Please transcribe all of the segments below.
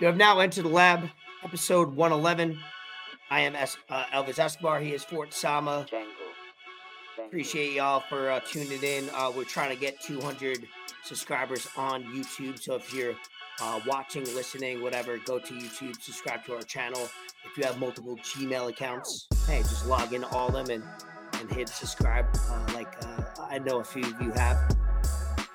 You have now entered the lab, episode 111. I am es- uh, Elvis Escobar. He is Fort Sama. Appreciate y'all for uh, tuning in. Uh, we're trying to get 200 subscribers on YouTube. So if you're uh, watching, listening, whatever, go to YouTube, subscribe to our channel. If you have multiple Gmail accounts, hey, just log in all of them and, and hit subscribe. Uh, like uh, I know a few of you have.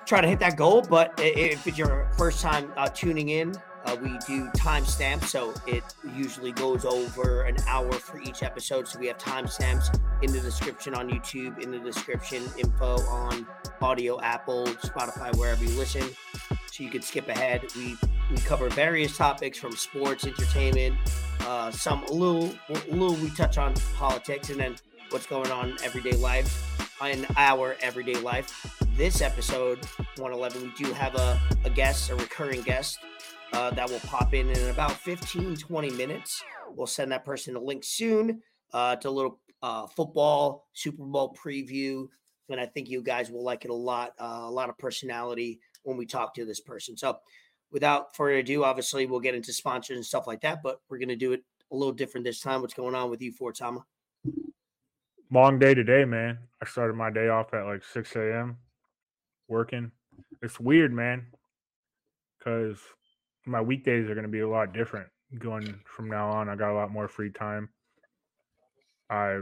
Try to hit that goal, but if it's your first time uh, tuning in, uh, we do timestamps, so it usually goes over an hour for each episode. So we have timestamps in the description on YouTube, in the description info on audio, Apple, Spotify, wherever you listen. So you could skip ahead. We we cover various topics from sports, entertainment, uh, some a little a little we touch on politics, and then what's going on in everyday life in our everyday life. This episode 111, we do have a, a guest, a recurring guest uh, that will pop in in about 15 20 minutes. We'll send that person a link soon uh, to a little uh, football Super Bowl preview, and I think you guys will like it a lot. Uh, a lot of personality when we talk to this person. So, without further ado, obviously we'll get into sponsors and stuff like that, but we're gonna do it a little different this time. What's going on with you, Fort Sama? long day today, man. I started my day off at like 6 a.m. working. It's weird, man, because my weekdays are going to be a lot different going from now on. I got a lot more free time. I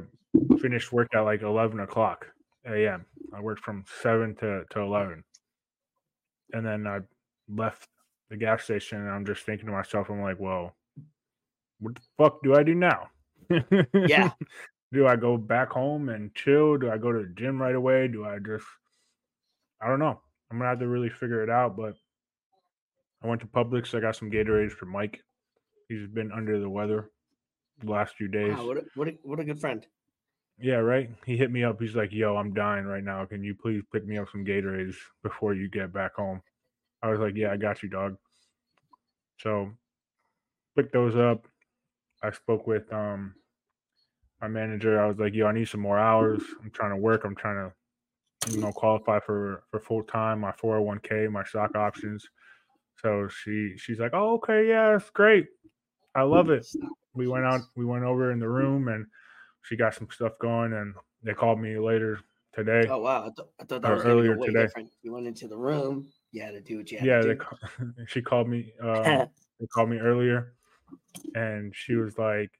finished work at like 11 o'clock a.m. I worked from 7 to, to 11. And then I left the gas station and I'm just thinking to myself, I'm like, well, what the fuck do I do now? Yeah. do I go back home and chill? Do I go to the gym right away? Do I just I don't know. I'm gonna have to really figure it out. But I went to Publix. I got some Gatorades for Mike. He's been under the weather the last few days. Wow, what a, what a, what a good friend. Yeah, right. He hit me up. He's like, "Yo, I'm dying right now. Can you please pick me up some Gatorades before you get back home?" I was like, "Yeah, I got you, dog." So, picked those up. I spoke with um my manager. I was like, "Yo, I need some more hours. I'm trying to work. I'm trying to, you know, qualify for for full time, my 401k, my stock options." So she she's like, "Oh, okay, yeah, that's great. I love it." We went out. We went over in the room and she got some stuff going and they called me later today. Oh wow, I, th- I thought that was earlier way today. different. You went into the room, you had to do what you had yeah, to they, do. ca- she called me. Um, they called me earlier, and she was like,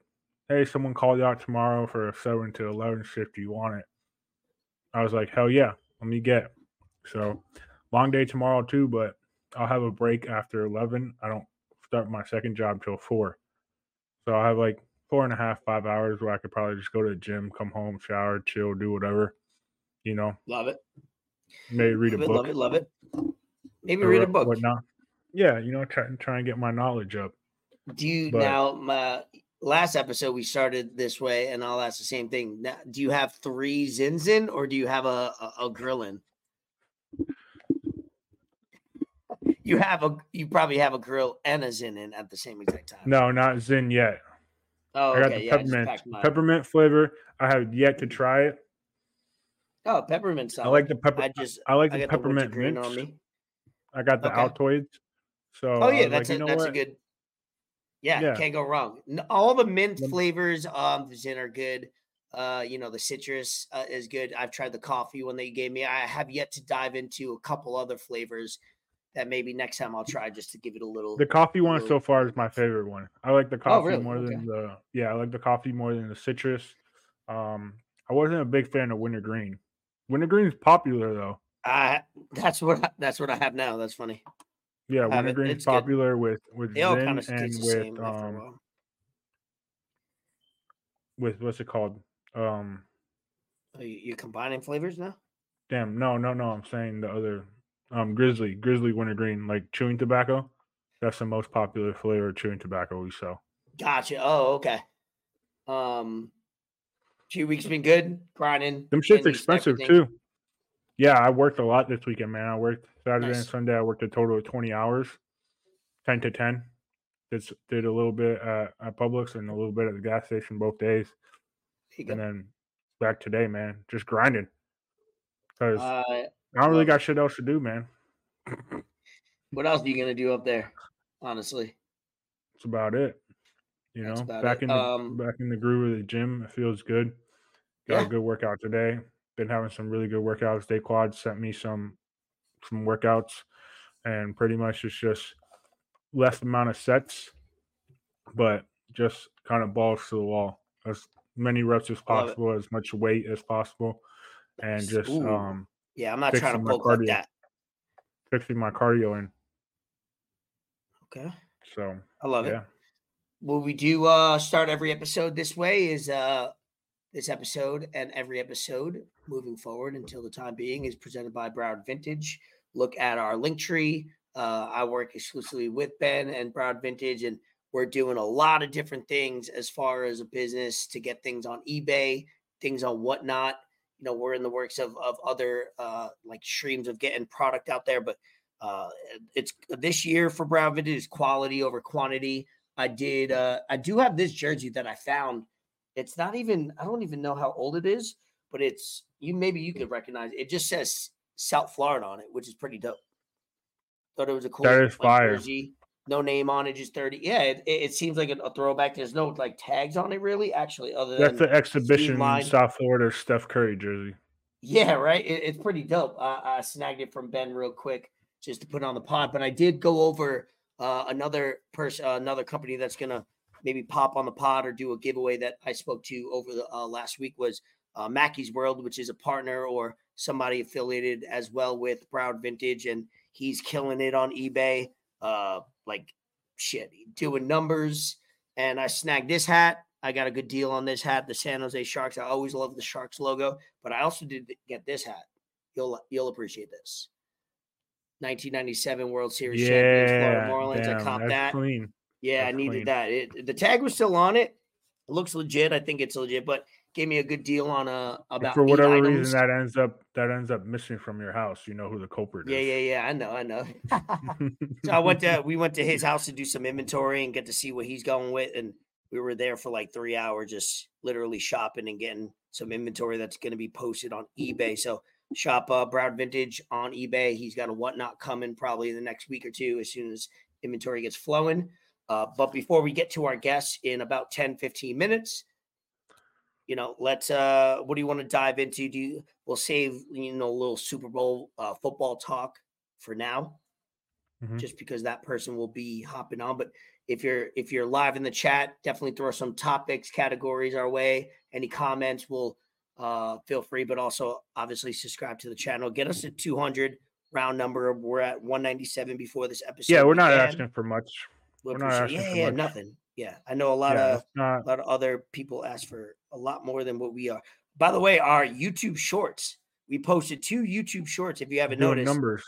"Hey, someone called you out tomorrow for a seven to eleven shift. Do you want it?" I was like, "Hell yeah, let me get." it." So, long day tomorrow too, but I'll have a break after eleven. I don't start my second job till four, so I'll have like four and a half, five hours where I could probably just go to the gym, come home, shower, chill, do whatever. You know, love it. maybe read a love it, book. love it, love it. Maybe read a book. whatnot. Yeah, you know, try and try and get my knowledge up. Do you But- now? My last episode we started this way, and I'll ask the same thing. Now, do you have three Zinzin, or do you have a a, a Grillin? You have a. You probably have a grill and a Zyn in at the same exact time. No, not Zen yet. Oh, I got okay. the Yeah, peppermint peppermint flavor. I have yet to try it. Oh, peppermint I solid. like the pepper. I just. I like I the the peppermint mints. on me. I got the Okay. Altoids. So Oh yeah, that's like, a you know that's a good. Yeah, Yeah. can't go wrong. All the mint flavors um the Zyn are good. Uh, you know the citrus uh, is good. I've tried the coffee one that you gave me. I have yet to dive into a couple other flavors that maybe next time I'll try just to give it a little. The coffee one little- so far is my favorite one. I like the coffee Oh, really? more Okay. than the yeah. I like the coffee more than the citrus. Um, I wasn't a big fan of wintergreen. Wintergreen's popular though. I that's what I, that's what I have now. That's funny. Yeah, Have it. wintergreen's good. popular with with They all kind of and with um with what's it called? Um, Are you, you combining flavors now? Damn, no, no, no. I'm saying the other um grizzly, grizzly wintergreen, like chewing tobacco. That's the most popular flavor of chewing tobacco we sell. Gotcha. Oh, okay. Um, few weeks been good grinding. Them shit's expensive everything. too. Yeah, I worked a lot this weekend, man. I worked Saturday and Sunday. I worked a total of 20 hours, 10 to 10. Did s- did a little bit at, at Publix and a little bit at the gas station both days, and go. then back today, man. Just grinding because Uh, I don't really got shit else to do, man. what else are you gonna do up there? Honestly, that's about it. You know, back it. in the Um, back in the groove of the gym. It feels good. Got Yeah. a good workout today. Been having some really good workouts. Day Quad sent me some some workouts, and pretty much it's just less amount of sets, but just kind of balls to the wall. As many reps as I love it. possible, as much weight as possible, and just Ooh. um Yeah, I'm not trying to poke like that. fixing my cardio in. Okay. So I love it. yeah. What we do uh start every episode this way is uh this episode and every episode moving forward until the time being is presented by Broward Vintage. Look at our link tree. Uh, I work exclusively with Ben and Broward Vintage, and we're doing a lot of different things as far as a business to get things on eBay, things on whatnot. You know, we're in the works of of other uh, like streams of getting product out there, but uh, it's this year for Vintage is quality over quantity. I did. Uh, I do have this jersey that I found. It's not even. I don't even know how old it is, but it's you. Maybe you could recognize it. It just says South Florida on it, which is pretty dope. Thought it was a cool. That is like, fire. jersey. No name on it, just thirty. Yeah, it, it seems like a, throwback. There's no like tags on it, really. Actually, other That's the exhibition. South Florida Steph Curry jersey. yeah, right. It, it's pretty dope. I, I snagged it from Ben real quick just to put on the pod, but I did go over uh, another person, uh, another company that's gonna maybe pop on the pod or do a giveaway that I spoke to over the uh, last week was uh, Mackey's World, which is a partner or somebody affiliated as well with Broward Vintage, and he's killing it on eBay. Uh, like shit, doing numbers. And I snagged this hat. I got a good deal on this hat, the San Jose Sharks. I always love the Sharks logo, but I also did get this hat. You'll you'll appreciate this. 1997 World Series champions, Florida Yeah, Marlins. I damn, copped that. clean. Yeah, I needed clean. that. It, the tag was still on it. It looks legit. I think it's legit, but gave me a good deal on uh, a If about for whatever reason that ends up that ends up missing from your house, you know who the culprit yeah, is. yeah, yeah. Yeah. I know, I know. so I went to we went to his house to do some inventory and get to see what he's going with, and we were there for like three hours, just literally shopping and getting some inventory that's going to be posted on eBay. So shop uh, Broward Vintage on eBay. He's got a whatnot coming probably in the next week or two as soon as inventory gets flowing. Uh, but before we get to our guests in about 10, 15 minutes, you know, let's uh what do you want to dive into? Do you we'll save you know a little Super Bowl uh football talk for now, Mhm. just because that person will be hopping on. But if you're if you're live in the chat, definitely throw some topics, categories our way. Any comments We'll uh feel free, but also obviously subscribe to the channel. Get us to 200 round number. We're at 197 before this episode. Yeah, we're not began. asking for much. We'll we're not asking yeah, yeah, much. nothing. Yeah, I know a lot yeah, of not a lot of other people ask for a lot more than what we are. By the way, our YouTube shorts, we posted two YouTube shorts. If you haven't noticed, numbers.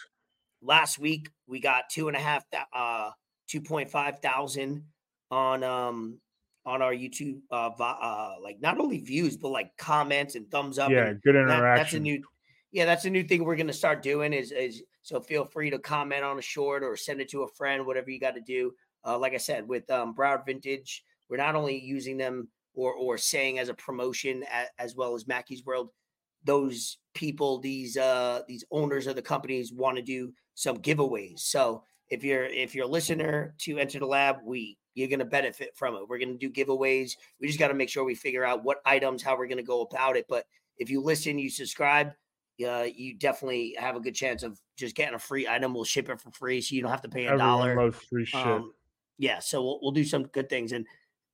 last week we got two and a half, uh, two point five thousand on um on our YouTube, uh, uh, like not only views but like comments and thumbs up. Yeah, and good that- interaction. that's a new, yeah, that's a new thing we're gonna start doing. Is is so feel free to comment on a short or send it to a friend, whatever you got to do. Uh, like I said, with um, Broward Vintage, we're not only using them or or saying as a promotion a, as well as Mackey's World. Those people, these uh these owners of the companies want to do some giveaways. So if you're if you're a listener to Enter the Lab, we you're gonna benefit from it. We're gonna do giveaways. We just got to make sure we figure out what items, how we're gonna go about it. But if you listen, you subscribe, uh, you definitely have a good chance of just getting a free item. We'll ship it for free, so you don't have to pay a dollar. loves free shit. Um, yeah, so we'll, we'll do some good things. And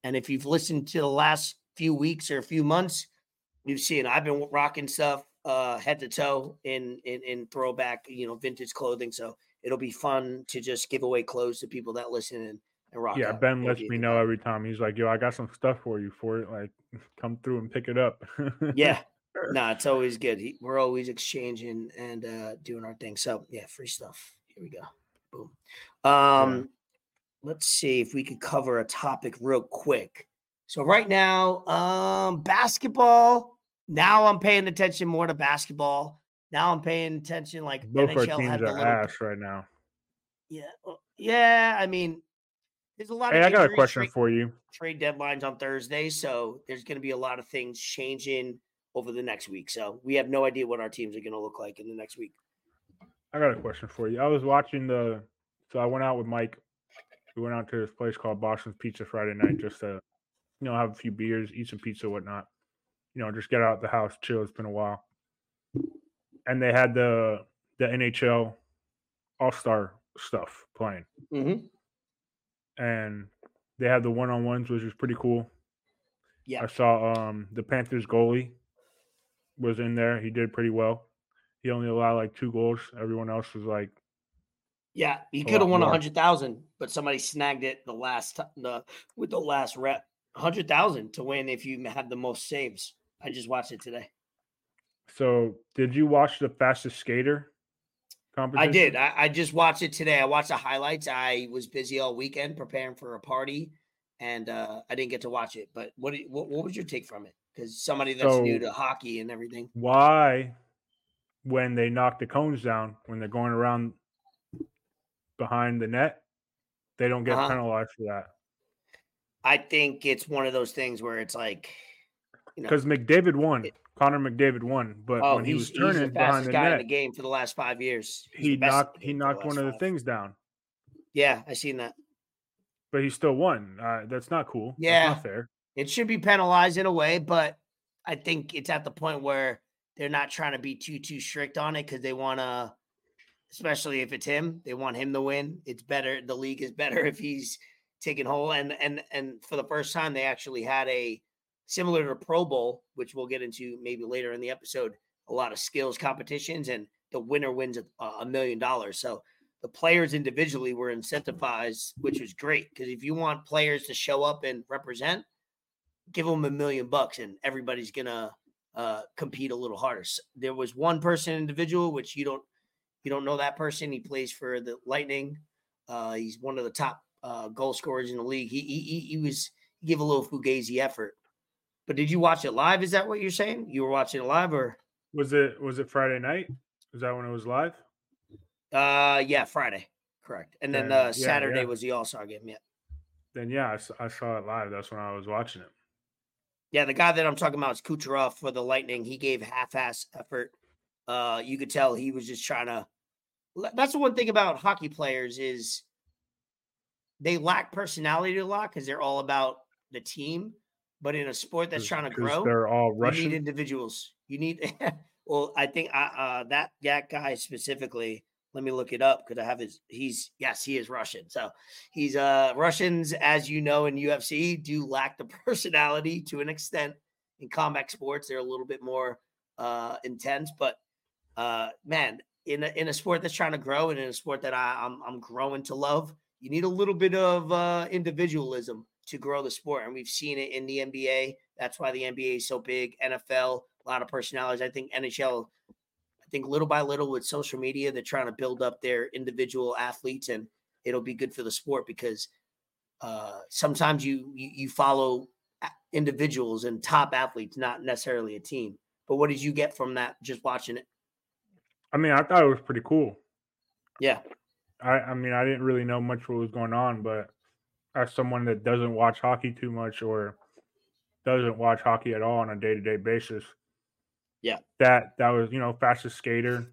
and if you've listened to the last few weeks or a few months, you've seen I've been rocking stuff uh, head to toe in, in in throwback, you know, vintage clothing. So it'll be fun to just give away clothes to people that listen and, and rock. yeah, out. Ben lets me know every time. He's like, "Yo, I got some stuff for you for it. Like, come through and pick it up." Yeah, no, it's always good. He, we're always exchanging and uh, doing our thing. So yeah, free stuff. Here we go. Boom. Um, let's see if we could cover a topic real quick. So right now, um, basketball. Now I'm paying attention more to basketball. Now I'm paying attention like Both our NHL teams had are ass right now. yeah yeah. I mean, there's a lot Hey, of I got a question trade- for you. trade deadlines on Thursday, so there's going to be a lot of things changing over the next week. So we have no idea what our teams are going to look like in the next week. I got a question for you. I was watching the, so I went out with Mike We went out to this place called Boston's Pizza Friday night just to, you know, have a few beers, eat some pizza, whatnot. You know, just get out the house, chill. It's been a while. And they had the the NHL All Star stuff playing, Mm-hmm. and they had the one on ones, which was pretty cool. Yeah. I saw um the Panthers goalie was in there. He did pretty well. He only allowed like two goals. Everyone else was like Yeah, he could have won a hundred thousand, but somebody snagged it the last the with the last rep. Hundred thousand to win if you have the most saves. I just watched it today. So, did you watch the fastest skater competition? I did. I, I just watched it today. I watched the highlights. I was busy all weekend preparing for a party, and uh, I didn't get to watch it. But what you- what, what was your take from it? Because somebody that's new to hockey and everything. Why, when they knock the cones down, when they're going around behind the net, they don't get Uh-huh. penalized for that? I think it's one of those things where it's like, you know, Because McDavid won. It- Connor McDavid won, but oh, when he was turning the behind the guy in net, the game for the last five years. He the best in knocked he game for the knocked one of the things down, Yeah, I seen that. but he still won. Uh, that's not cool. Yeah. that's not fair. It should be penalized in a way, but I think it's at the point where they're not trying to be too too strict on it because they want to, especially if it's him, they want him to win. It's better. The league is better if he's taking hold. And and and for the first time, they actually had a similar to Pro Bowl, which we'll get into maybe later in the episode. A lot of skills competitions, and the winner wins a, million dollars. So the players individually were incentivized, which was great because if you want players to show up and represent give them a million bucks and everybody's gonna uh, compete a little harder. S there was one person individual, which you don't you don't know that person. He plays for the Lightning. Uh, he's one of the top uh, goal scorers in the league. He he, he, was he gave a little fugazi effort. But did you watch it live? Is that what you're saying? You were watching it live, or Was it was it Friday night? Was that when it was live? uh, yeah, Friday, correct. And then Then, uh, yeah, Saturday yeah. was the All Star game. Yeah, Then yeah, I, I saw it live. That's when I was watching it. Yeah, the guy that I'm talking about is Kucherov for the Lightning. He gave half-ass effort. Uh, you could tell he was just trying to. That's the one thing about hockey players is they lack personality a lot because they're all about the team. But in a sport that's trying to grow, They're all you need Russian. individuals. You need. well, I think uh, uh, that that guy specifically. Let me look it up because I have his. He's yes, he is Russian. So he's uh Russians, as you know, in UFC, do lack the personality to an extent. In combat sports, they're a little bit more uh intense. But uh man, in a in a sport that's trying to grow and in a sport that I, I'm I'm growing to love, you need a little bit of uh individualism to grow the sport. And we've seen it in the NBA. That's why the NBA is so big. NFL, a lot of personalities. I think NHL, I think little by little with social media, they're trying to build up their individual athletes and it'll be good for the sport because uh, sometimes you, you you follow individuals and top athletes, not necessarily a team. But what did you get from that just watching? I mean, I thought it was pretty cool. Yeah. I, I mean, I didn't really know much what was going on, but as someone that doesn't watch hockey too much or doesn't watch hockey at all on a day to day basis, Yeah. that that was you know fastest skater.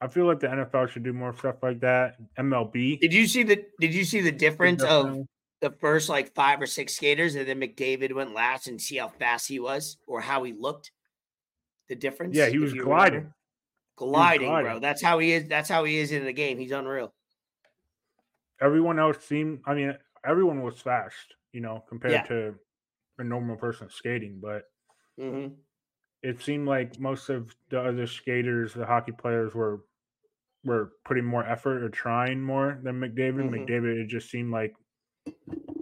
I feel like the NFL should do more stuff like that. MLB Did you see the Did you see the difference of the first like five or six skaters, and then McDavid went last, and see how fast he was or how he looked? The difference. yeah, he was gliding. remember? Gliding, bro. That's how he is. That's how he is in the game. He's unreal. Everyone else seemed. I mean, everyone was fast, you know, compared Yeah. to a normal person skating, but hmm it seemed like most of the other skaters, the hockey players, were were putting more effort or trying more than McDavid. Mhm. McDavid, it just seemed like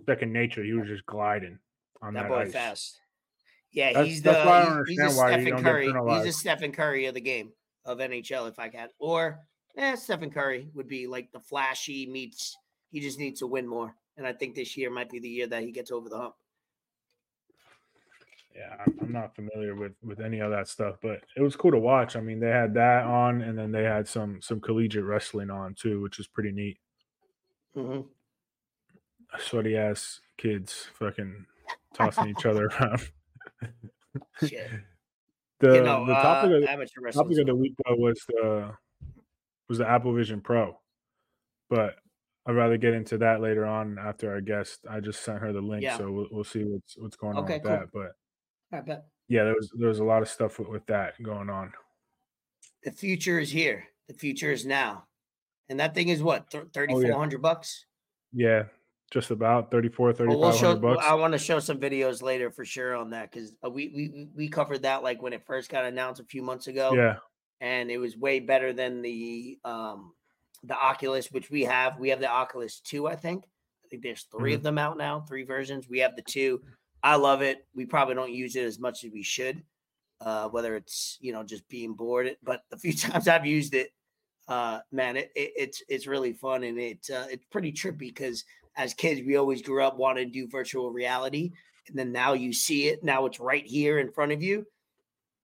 second nature. He was just gliding on That that, boy ice. fast. Yeah, That's- he's the that's why I don't he's, he's a why Stephen Curry. He's a. Stephen Curry of the game of NHL, if I can. Or eh, Stephen Curry would be like the flashy meets. He just needs to win more, and I think this year might be the year that he gets over the hump. Yeah, I'm, I'm not familiar with with any of that stuff, but it was cool to watch. I mean, they had that on, and then they had some some collegiate wrestling on too, which was pretty neat. hmm Sweaty ass kids fucking tossing each other around. Shit. The you know, the topic uh, of, topic of the week though was the was the Apple Vision Pro, but I'd rather get into that later on after our guest. I just sent her the link, Yeah. so we'll, we'll see what's what's going on with cool. that. But I bet yeah, there was there was a lot of stuff with, with that going on. the future is here. The future is now, and that thing is what thirty Oh four yeah, bucks. yeah, just about 34, Well, we'll show. bucks. I want to show some videos later for sure on that because we, we we covered that like when it first got announced a few months ago, Yeah, and it was way better than the um the Oculus, which we have. We have the Oculus Two, I think. I think there's 3 Mhm. of them out now, three versions. We have the two. I love it. We probably don't use it as much as we should, uh, whether it's you know just being bored. But the few times I've used it, uh, man, it, it, it's it's really fun and it uh, it's pretty trippy because as kids we always grew up wanting to do virtual reality, and then now you see it. Now it's right here in front of you,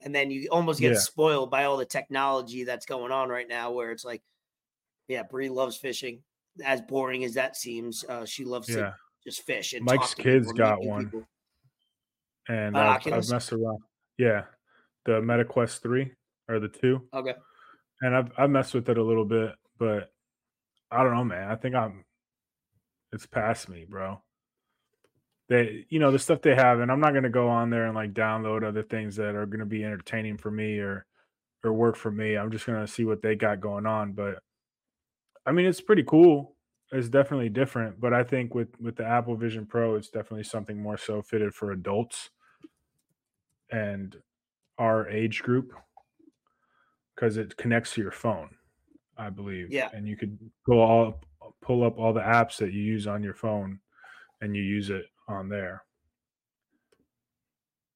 and then you almost get yeah, spoiled by all the technology that's going on right now. Where it's like, yeah, Bree loves fishing. As boring as that seems, uh, she loves to just fish and Mike's kids got one, people. and An I've I've messed around. Yeah, the MetaQuest three or the two, Okay. and I've I've messed with it a little bit, but I don't know, man. I think I'm it's past me, bro. They, you know, the stuff they have, and I'm not gonna go on there and like download other things that are gonna be entertaining for me or or work for me. I'm just gonna see what they got going on. But I mean, it's pretty cool. It's definitely different, but I think with with the Apple Vision Pro, it's definitely something more so fitted for adults and our age group because it connects to your phone, I believe, Yeah. and you could go all pull up all the apps that you use on your phone, and you use it on there.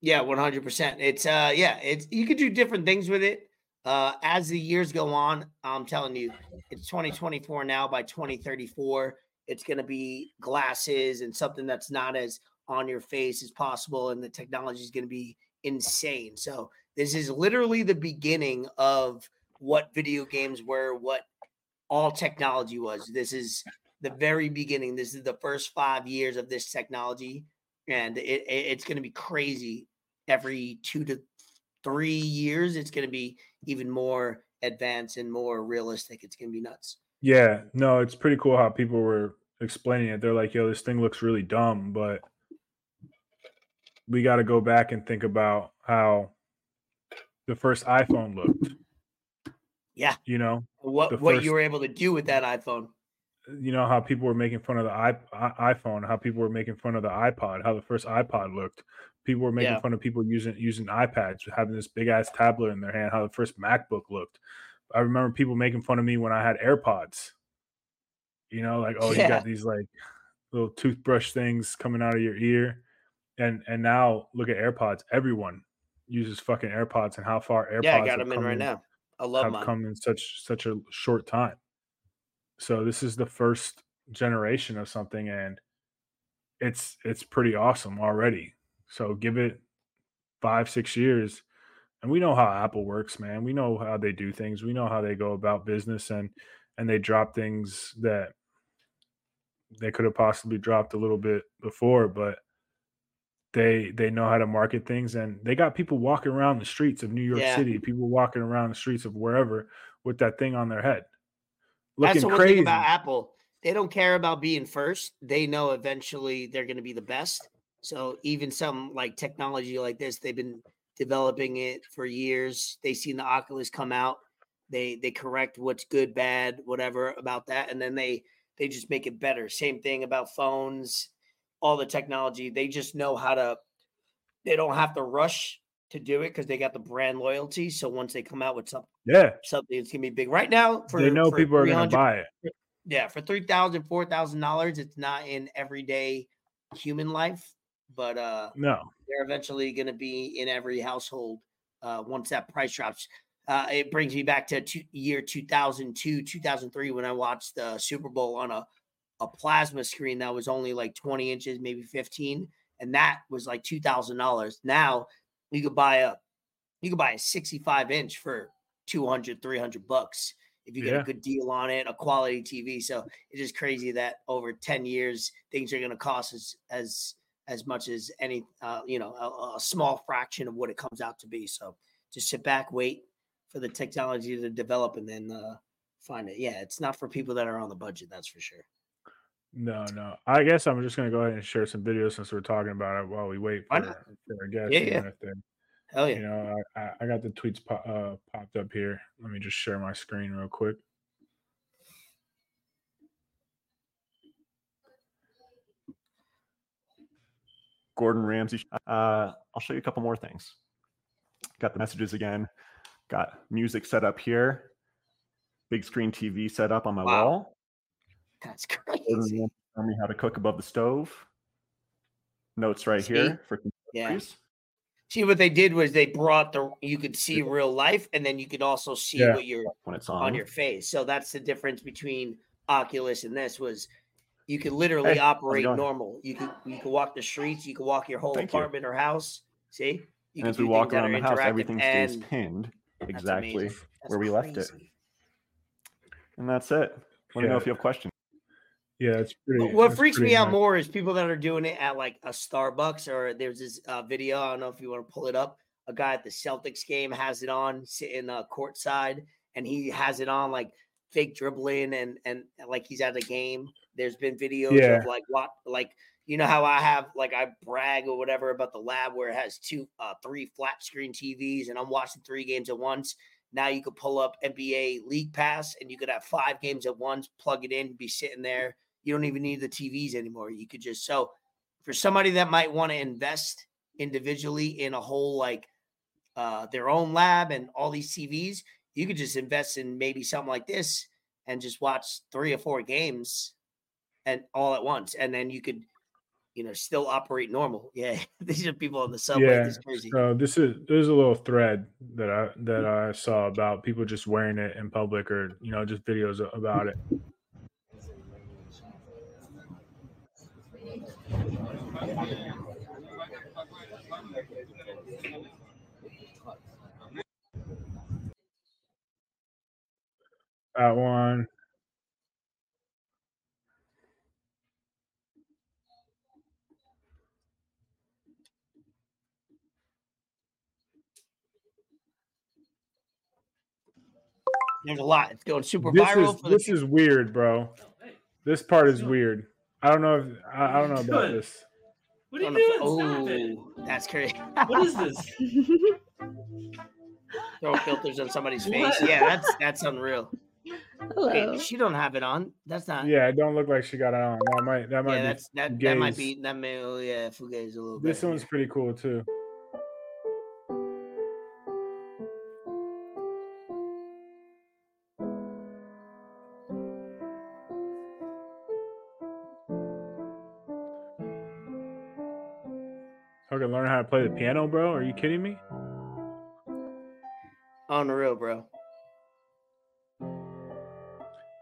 Yeah, one hundred percent. It's uh, yeah, it's you could do different things with it. Uh, as the years go on, I'm telling you, it's 2024 now. By 2034, it's going to be glasses and something that's not as on your face as possible, and the technology is going to be insane. So this is literally the beginning of what video games were, what all technology was. This is the very beginning. This is the first five years of this technology, and it, it- it's going to be crazy. Every two to three years, it's going to be even more advanced and more realistic. It's going to be nuts. Yeah, no, it's pretty cool how people were explaining it. They're like, "Yo, this thing looks really dumb," but we got to go back and think about how the first iPhone looked. Yeah, You know, what the what you were able to do with that iPhone. Uh, you know how people were making fun of the i- i- iPhone, how people were making fun of the iPod, how the first iPod looked. People were making Yeah, fun of people using using iPads, having this big ass tablet in their hand, how the first MacBook looked. I remember people making fun of me when I had AirPods. You know, like, oh, you got these like little toothbrush things coming out of your ear. And and now look at AirPods. Everyone uses fucking AirPods and how far AirPods. yeah. I got them in right now. I love have mine. come in such such a short time. So this is the first generation of something and it's it's pretty awesome already. So give it 5 6 years and we know how Apple works, man. We know how they do things. We know how they go about business and and they drop things that they could have possibly dropped a little bit before, but they they know how to market things and they got people walking around the streets of New York Yeah, City, people walking around the streets of wherever with that thing on their head, that's looking the one thing about. Apple. They don't care about being first. They know eventually they're going to be the best. So even some like technology like this, they've been developing it for years. They've seen the Oculus come out. They they correct what's good, bad, whatever about that, and then they they just make it better. Same thing about phones, all the technology. They just know how to. They don't have to rush to do it because they got the brand loyalty. So once they come out with something, Yeah, something it's gonna be big. Right now, for they know for people are to buy it. yeah, for three thousand, four thousand dollars, it's not in everyday human life, but uh, No. they're eventually to be in every household uh, once that price drops. Uh, it brings me back to two, year 2002, 2003 when I watched the Super Bowl on a, a plasma screen that was only like 20 inches, maybe 15. And that was like $2,000. Now you could buy a, you could buy a 65 inch for 200, 300 bucks if you get Yeah. a good deal on it, a quality TV. So it's just crazy that over 10 years, things are going to cost as, as, as much as any, uh, you know, a, a small fraction of what it comes out to be. So just sit back, wait for the technology to develop, and then uh, find it. Yeah, it's not for people that are on the budget. That's for sure. No, no. I guess I'm just gonna go ahead and share some videos since we're talking about it while we wait Why for, not? for our guest. Yeah, yeah. Hell yeah. You know, I, I, I got the tweets po- uh, popped up here. Let me just share my screen real quick. Gordon Ramsay. Uh, I'll show you a couple more things. Got the messages again. Got music set up here. Big screen TV set up on my Wow. wall. That's Gordon crazy. Ramsay telling me how to cook above the stove. Notes right See? here for Yeah. See what they did was they brought the you could see real life and then you could also see Yeah. what you're when it's on. on your face. So that's the difference between Oculus and this was you could literally Hey, operate normal. You could you could walk the streets, you could walk your whole Thank you. apartment or house. See? You and could as we walk around are the house, interactive everything stays pinned exactly where we left it. And that's it. Let me know if you have questions. Yeah, it's pretty. What it's freaks pretty me out nice. more is people that are doing it at like a Starbucks or there's this uh, video. I don't know if you want to pull it up. A guy at the Celtics game has it on sitting uh, courtside and he has it on like fake dribbling and and like he's at a game. There's been videos Yeah. of like what like you know how I have like I brag or whatever about the lab where it has two uh three flat screen TVs and I'm watching three games at once. Now you could pull up NBA League Pass and you could have five games at once, plug it in, be sitting there. You don't even need the TVs anymore. You could just so for somebody that might want to invest individually in a whole like uh their own lab and all these TVs, you could just invest in maybe something like this and just watch three or four games and all at once. And then you could, you know, still operate normal. Yeah. These are people on the subway. Yeah. This. So this is there's a little thread that I that I saw about people just wearing it in public or you know just videos about it. That one. There's a lot. It's going super This viral. is this is weird, bro. This part is weird. I don't know if I, I don't know about Doing? this. What are you the- doing? Stop oh, that's crazy. What is this? Throw filters on somebody's face. What? Yeah, that's that's unreal. Hello. Wait, she don't have it on. That's not. Yeah, it don't look like she got it on. That might that might yeah, be. that's that. That might be that may. Oh yeah, fugazi a little bit. This one's pretty cool too. To play the piano, bro. Are you kidding me? unreal, bro.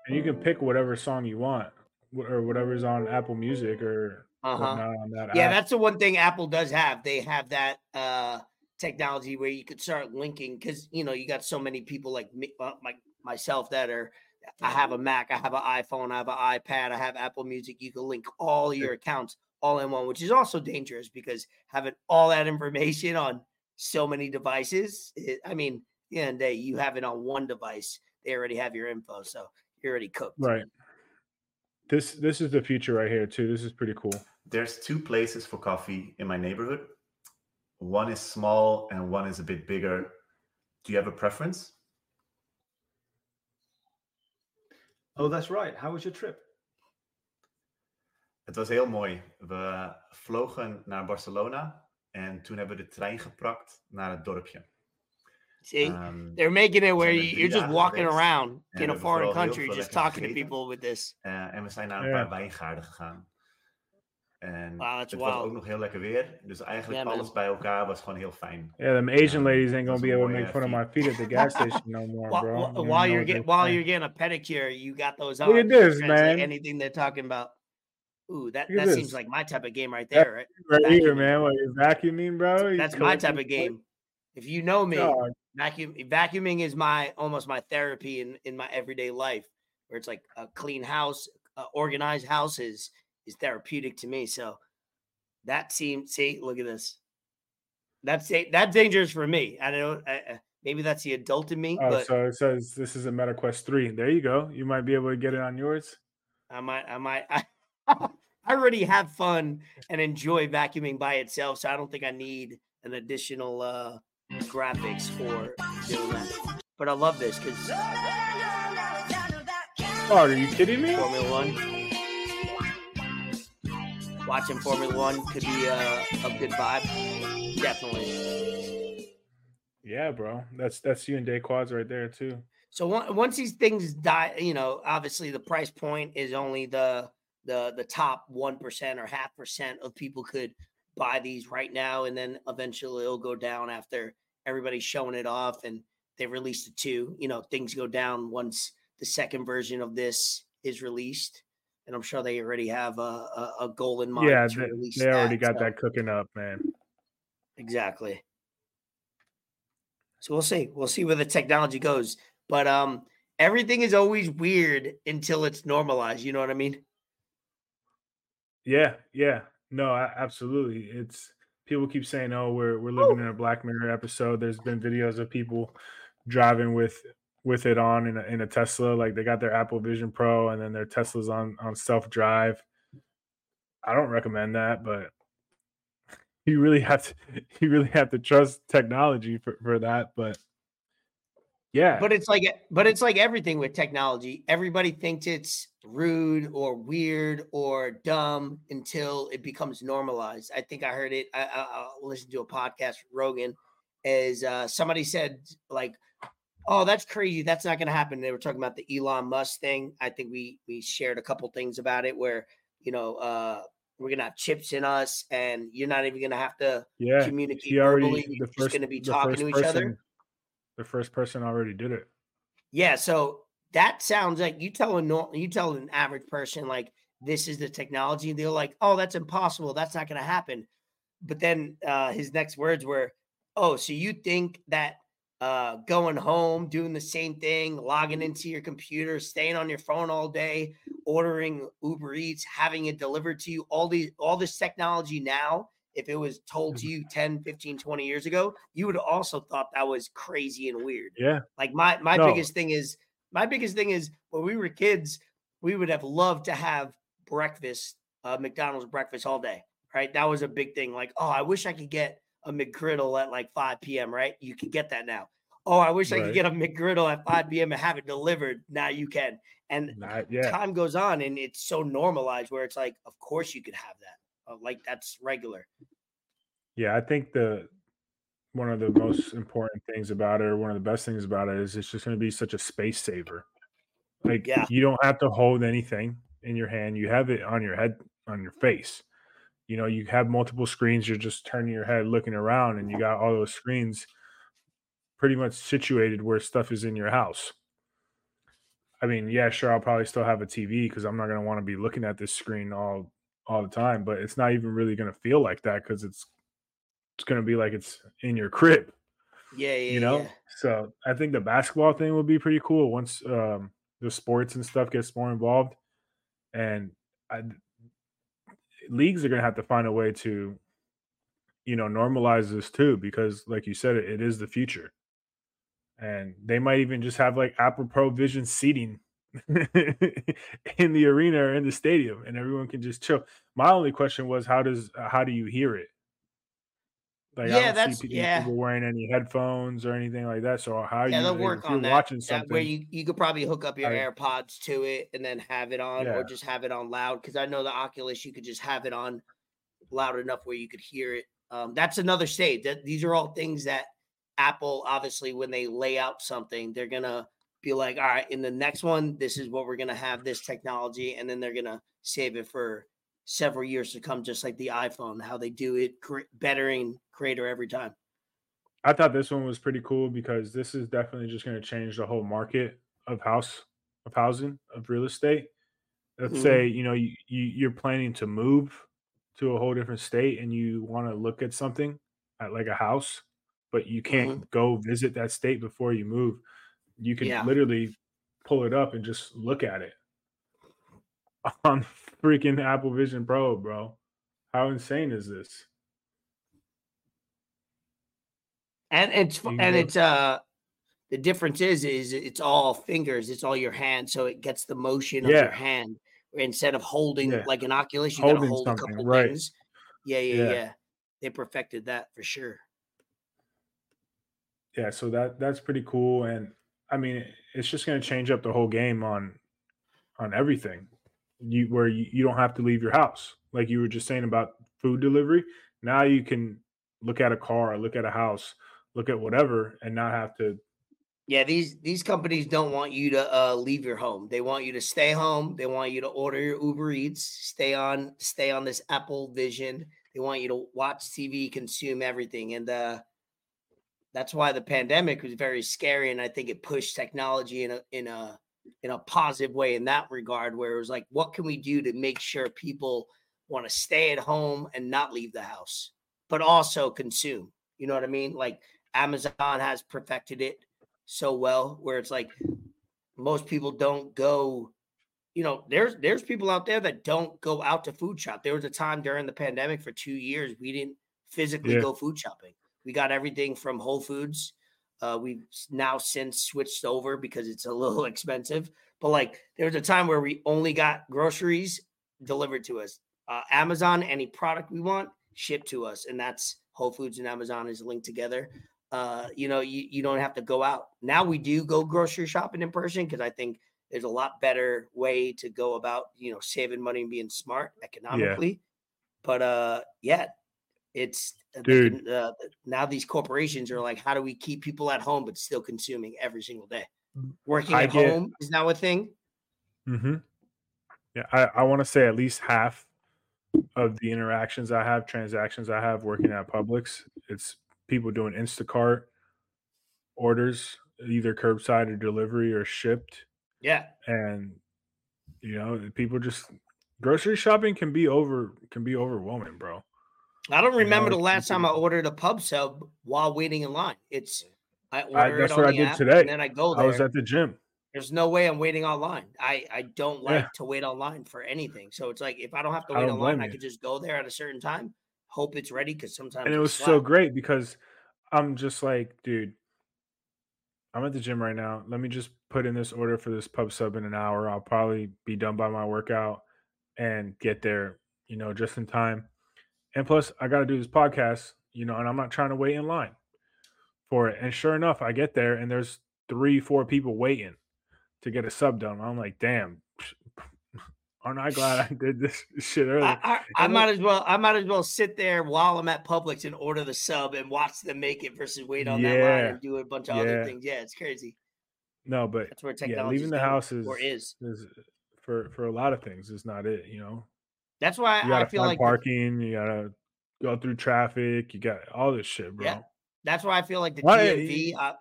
And you can pick whatever song you want, or whatever's on Apple Music or Uh huh. whatnot on that Yeah, app. that's the one thing Apple does have. They have that uh technology where you could start linking because you know you got so many people like me, uh, like myself that are. I have a Mac, I have an iPhone, I have an iPad, I have Apple Music. You can link all your accounts all in one, which is also dangerous because having all that information on so many devices. It, I mean, at the end of the day, you have it on one device. They already have your info, so you're already cooked. right. This this is the future right here too. This is pretty cool. There's two places for coffee in my neighborhood. One is small and one is a bit bigger. Do you have a preference? Oh, that's right. How was your trip? Het was heel mooi. We vlogen naar Barcelona en toen hebben we de trein geprakt naar het dorpje. See, Ehm, they're making it where er you, you're just walking geweest around en in a foreign country, just talking to people with this. eh, en we zijn naar een paar wijngaarden gegaan. En Wow, that's het was wild. ook nog heel lekker weer. Dus eigenlijk alles bij elkaar was gewoon heel fijn. Yeah, them Asian ladies ain't gonna be able to make fun of my feet. at the gas station no more, While, bro. while- you're they're while you're getting a pedicure, you got those on. Look at this, man. Anything they're talking about. Ooh, that, Look that seems like my type of game right there, right? right here, man. What you vacuuming, bro? You That's my type of game. If you know me, vacuum vacuuming is my almost my therapy in in my everyday life, where it's like a clean house, uh, organized house is is therapeutic to me. So that seems see, look at this. That's that's dangerous for me. I don't. I, maybe that's the adult in me, Oh, but so it says this is a MetaQuest 3. There you go. You might be able to get it on yours. I might, I might, I already have fun and enjoy vacuuming by itself, so I don't think I need an additional uh, graphics for doing that. But I love this because Oh, are you kidding me? Formula One, watching Formula One could be a, a good vibe. Definitely. Yeah, bro. That's that's you and Day Quads right there too. So once these things die, you know, obviously the price point is only the the the top one percent or half percent of people could buy these right now, and then eventually it'll go down after everybody's showing it off and they released the two. You know, things go down once the second version of this is released, and I'm sure they already have a a, a goal in mind. Yeah, they, they already got so- that cooking up, man. Exactly. So we'll see. We'll see where the technology goes. But um everything is always weird until it's normalized. You know what I mean? Yeah, yeah. No, absolutely. It's people keep saying, "Oh, we're we're living oh! in a Black Mirror episode." There's been videos of people driving with with it on in a, in a Tesla, like they got their Apple Vision Pro, and then their Teslas on on self drive. I don't recommend that, but you really have to you really have to trust technology for for that. But yeah, But it's like but it's like everything with technology. Everybody thinks it's rude or weird or dumb until it becomes normalized. I think I heard it. I, I, I listened to a podcast, Rogan, is uh, somebody said like, "Oh, that's crazy. That's not going to happen." They were talking about the Elon Musk thing. I think we we shared a couple things about it where you know uh, we're gonna have chips in us, and you're not even gonna have to yeah. communicate already verbally. You're just going to be talking to each person, other. The first person already did it. Yeah, so that sounds like you tell a nor- you tell an average person like this is the technology, they're like, "Oh, that's impossible. That's not going to happen." But then uh, his next words were, "Oh, so you think that uh, going home, doing the same thing, logging into your computer, staying on your phone all day, ordering Uber Eats, having it delivered to you, all these all this technology now, if it was told to you 10, 15, 20 years ago, you would have also thought that was crazy and weird." Yeah, Like my my No. biggest thing is my biggest thing is when we were kids, we would have loved to have breakfast, uh, McDonald's breakfast all day. Right, that was a big thing. Like, oh, I wish I could get a McGriddle at like 5 p.m. Right, you can get that now. Oh, I wish I could get a McGriddle at 5 p.m. and have it delivered. Now you can. And time goes on, and it's so normalized where it's like, of course you could have that. Uh, like that's regular. Yeah, I think the one of the most important things about it, or one of the best things about it, is it's just going to be such a space saver. Like Yeah. you don't have to hold anything in your hand; you have it on your head, on your face. You know, you have multiple screens. You're just turning your head, looking around, and you got all those screens pretty much situated where stuff is in your house. I mean, yeah, sure, I'll probably still have a TV because I'm not going to want to be looking at this screen all all the time. But it's not even really going to feel like that because it's it's going to be like it's in your crib, Yeah, yeah, you know. yeah. So I think the basketball thing will be pretty cool once um, the sports and stuff gets more involved, and I, leagues are going to have to find a way to, you know, normalize this too because, like you said, it, it is the future, and they might even just have like Apple Pro Vision seating in the arena or in the stadium, and everyone can just chill. My only question was, how does how do you hear it? Like, Yeah, I don't that's- see pe- yeah. people wearing any headphones or anything like that. So how Yeah, you they'll work you're on that. watching that something? where you, you could probably hook up your AirPods to it and then have it on, Yeah. or just have it on loud. Because I know the Oculus, you could just have it on loud enough where you could hear it. Um, that's another stage. That these are all things that Apple, obviously, when they lay out something, they're gonna be like, all right, in the next one, this is what we're gonna have this technology, and then they're gonna save it for several years to come, just like the iPhone, how they do it, cre- bettering creator every time. I thought this one was pretty cool because this is definitely just going to change the whole market of house of housing of real estate. Let's Mhm. say you know you, you you're planning to move to a whole different state and you want to look at something at like a house, but you can't go visit that state before you move. You can Yeah. literally pull it up and just look at it on freaking Apple Vision Pro, bro. How insane is this? and it's You can and it's uh the difference is is it's all fingers it's all your hand so it gets the motion of your hand instead of holding Yeah. like an Oculus, you Holding hold a couple right. things. Yeah, yeah, yeah, Yeah. They perfected that for sure. yeah so that that's pretty cool and i mean it's just going to change up the whole game on on everything you where you, you don't have to leave your house like you were just saying about food delivery now you can look at a car look at a house look at whatever and not have to Yeah, these these companies don't want you to uh, leave your home. They want you to stay home. They want you to order your Uber Eats, stay on stay on this Apple Vision. They want you to watch TV, consume everything, and uh, that's why the pandemic was very scary. And I think it pushed technology in a in a in a positive way in that regard, where it was like, what can we do to make sure people want to stay at home and not leave the house, but also consume? You know what I mean? Like Amazon has perfected it so well where it's like most people don't go you know there's there's people out there that don't go out to food shop there was a time during the pandemic for two years we didn't physically Yeah. go food shopping we got everything from whole foods uh, we've now since switched over because it's a little expensive but like there was a time where we only got groceries delivered to us uh, amazon any product we want shipped to us and that's whole foods and amazon is linked together uh, you know, you, you don't have to go out. Now we do go grocery shopping in person because I think there's a lot better way to go about, you know, saving money and being smart economically. Yeah. But uh yeah, it's uh, Dude. can, uh, now these corporations are like, how do we keep people at home but still consuming every single day? Working at get- home is now a thing. Mm-hmm. Yeah, I, I want to say at least half of the interactions I have, transactions I have working at Publix, it's people doing Instacart orders, either curbside or delivery or shipped. Yeah. And you know, people just grocery shopping can be over can be overwhelming, bro. I don't remember the last time I ordered a pub sub while waiting in line. It's I order that's it what I did today. and then I go there. I was at the gym. There's no way I'm waiting online. I I don't like Yeah. to wait online for anything. So it's like if I don't have to wait online, I could just go there at a certain time, hope it's ready because sometimes and it was so great because I'm just like, dude, I'm at the gym right now. Let me just put in this order for this pub sub in an hour. I'll probably be done by my workout and get there, you know, just in time. And plus, I got to do this podcast, you know, and I'm not trying to wait in line for it. And sure enough, I get there and there's three, four people waiting to get a sub done. I'm like, damn, aren't I glad I did this shit earlier? I, I, I might as well I might as well sit there while I'm at Publix and order the sub and watch them make it versus wait on that line Yeah. and do a bunch of other things. Yeah, it's crazy. no, but That's where yeah, technology leaving the house is or is. is for for a lot of things is not it. You know, That's why you I feel like the- parking. You gotta go through traffic. You got all this shit, bro. Yeah. that's why I feel like the Why- DMV uh,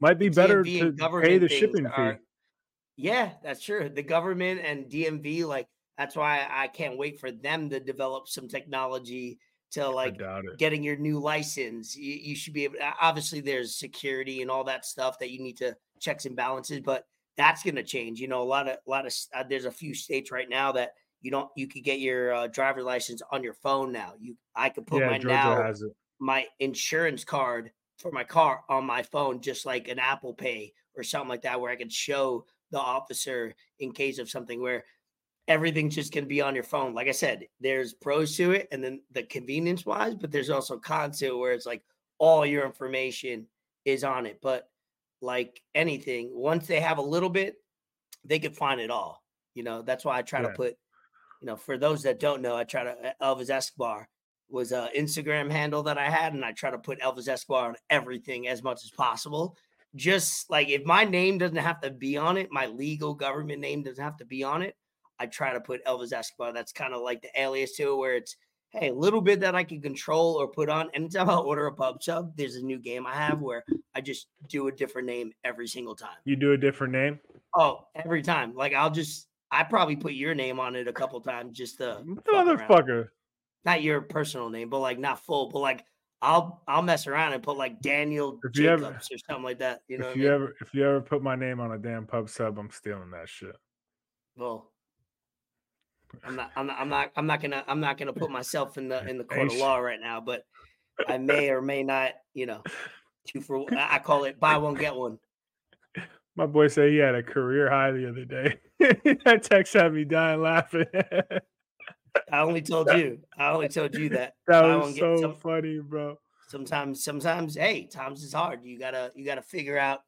Might be better DMV to pay the shipping are- fee. Yeah, that's true. The government and DMV, like that's why I can't wait for them to develop some technology to like getting your new license. You, you should be able. Obviously, there's security and all that stuff that you need to checks and balances, but that's going to change. You know, a lot of a lot of uh, there's a few states right now that you don't you could get your uh, driver license on your phone now. You I could put yeah, my Georgia now my insurance card for my car on my phone, just like an Apple Pay or something like that, where I could show the officer in case of something where everything's just to be on your phone. Like I said, there's pros to it and then the convenience wise, but there's also cons to it where it's like all your information is on it. But like anything, once they have a little bit, they could find it all. You know, that's why I try Yeah. to put, you know, for those that don't know, I try to uh, Elvis Escobar was a Instagram handle that I had, and I try to put Elvis Escobar on everything as much as possible. Just like if my name doesn't have to be on it, my legal government name doesn't have to be on it. I try to put Elvis Escobar. That's kind of like the alias to it, where it's hey, a little bit that I can control or put on. Anytime I order a pub sub, there's a new game I have where I just do a different name every single time. You do a different name. Oh, every time. Like I'll just I probably put your name on it a couple times just to fuck Motherfucker. not your personal name, but like not full, but like I'll I'll mess around and put like Daniel If you ever- Jacobs or something like that. You know, if you mean? ever if you ever put my name on a damn pub sub, I'm stealing that shit. well, I'm not I'm not I'm not I'm not gonna I'm not gonna put myself in the in the court of law right now, but I may or may not, you know, two for I call it buy one get one. My boy said he had a career high the other day. that text had me dying laughing. I only told you. I only told you that. I was so some- funny, bro. sometimes sometimes hey times is hard you gotta you gotta figure out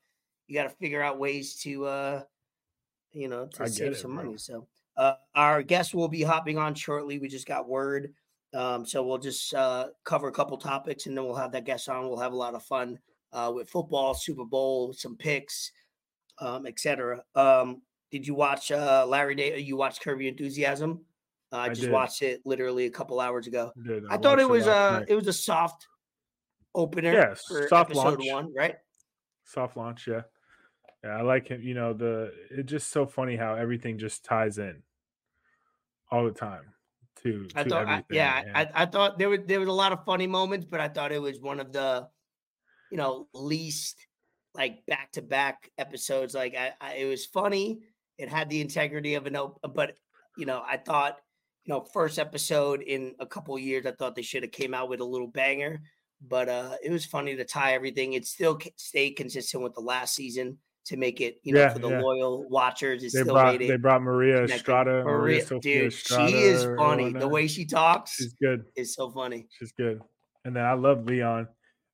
you gotta figure out ways to uh you know to I save it, some bro. money so uh our guest will be hopping on shortly we just got word um so we'll just uh cover a couple topics and then we'll have that guest on we'll have a lot of fun uh with football super bowl some picks um etc um did you watch uh larry day you watched curb your enthusiasm uh, i I just did. watched it literally a couple hours ago Dude, I thought it was last uh night. it was a soft opener Yeah, soft episode launch. one, right? soft launch yeah yeah i like him you know the it's just so funny how everything just ties in all the time to, I to thought, I, everything yeah, I, I thought there was there was a lot of funny moments, but I thought it was one of the, you know, least like back to back episodes. Like I, I, it was funny. It had the integrity of an open, but you know, I thought, you know, first episode in a couple years, I thought they should have came out with a little banger. But uh it was funny to tie everything. It still stayed consistent with the last season to make it, you know, Yeah, for the yeah. loyal watchers. They still brought they brought maria estrada maria, Maria, dude, estrada she is funny. The way she talks she's good It's so funny. she's good and then i love leon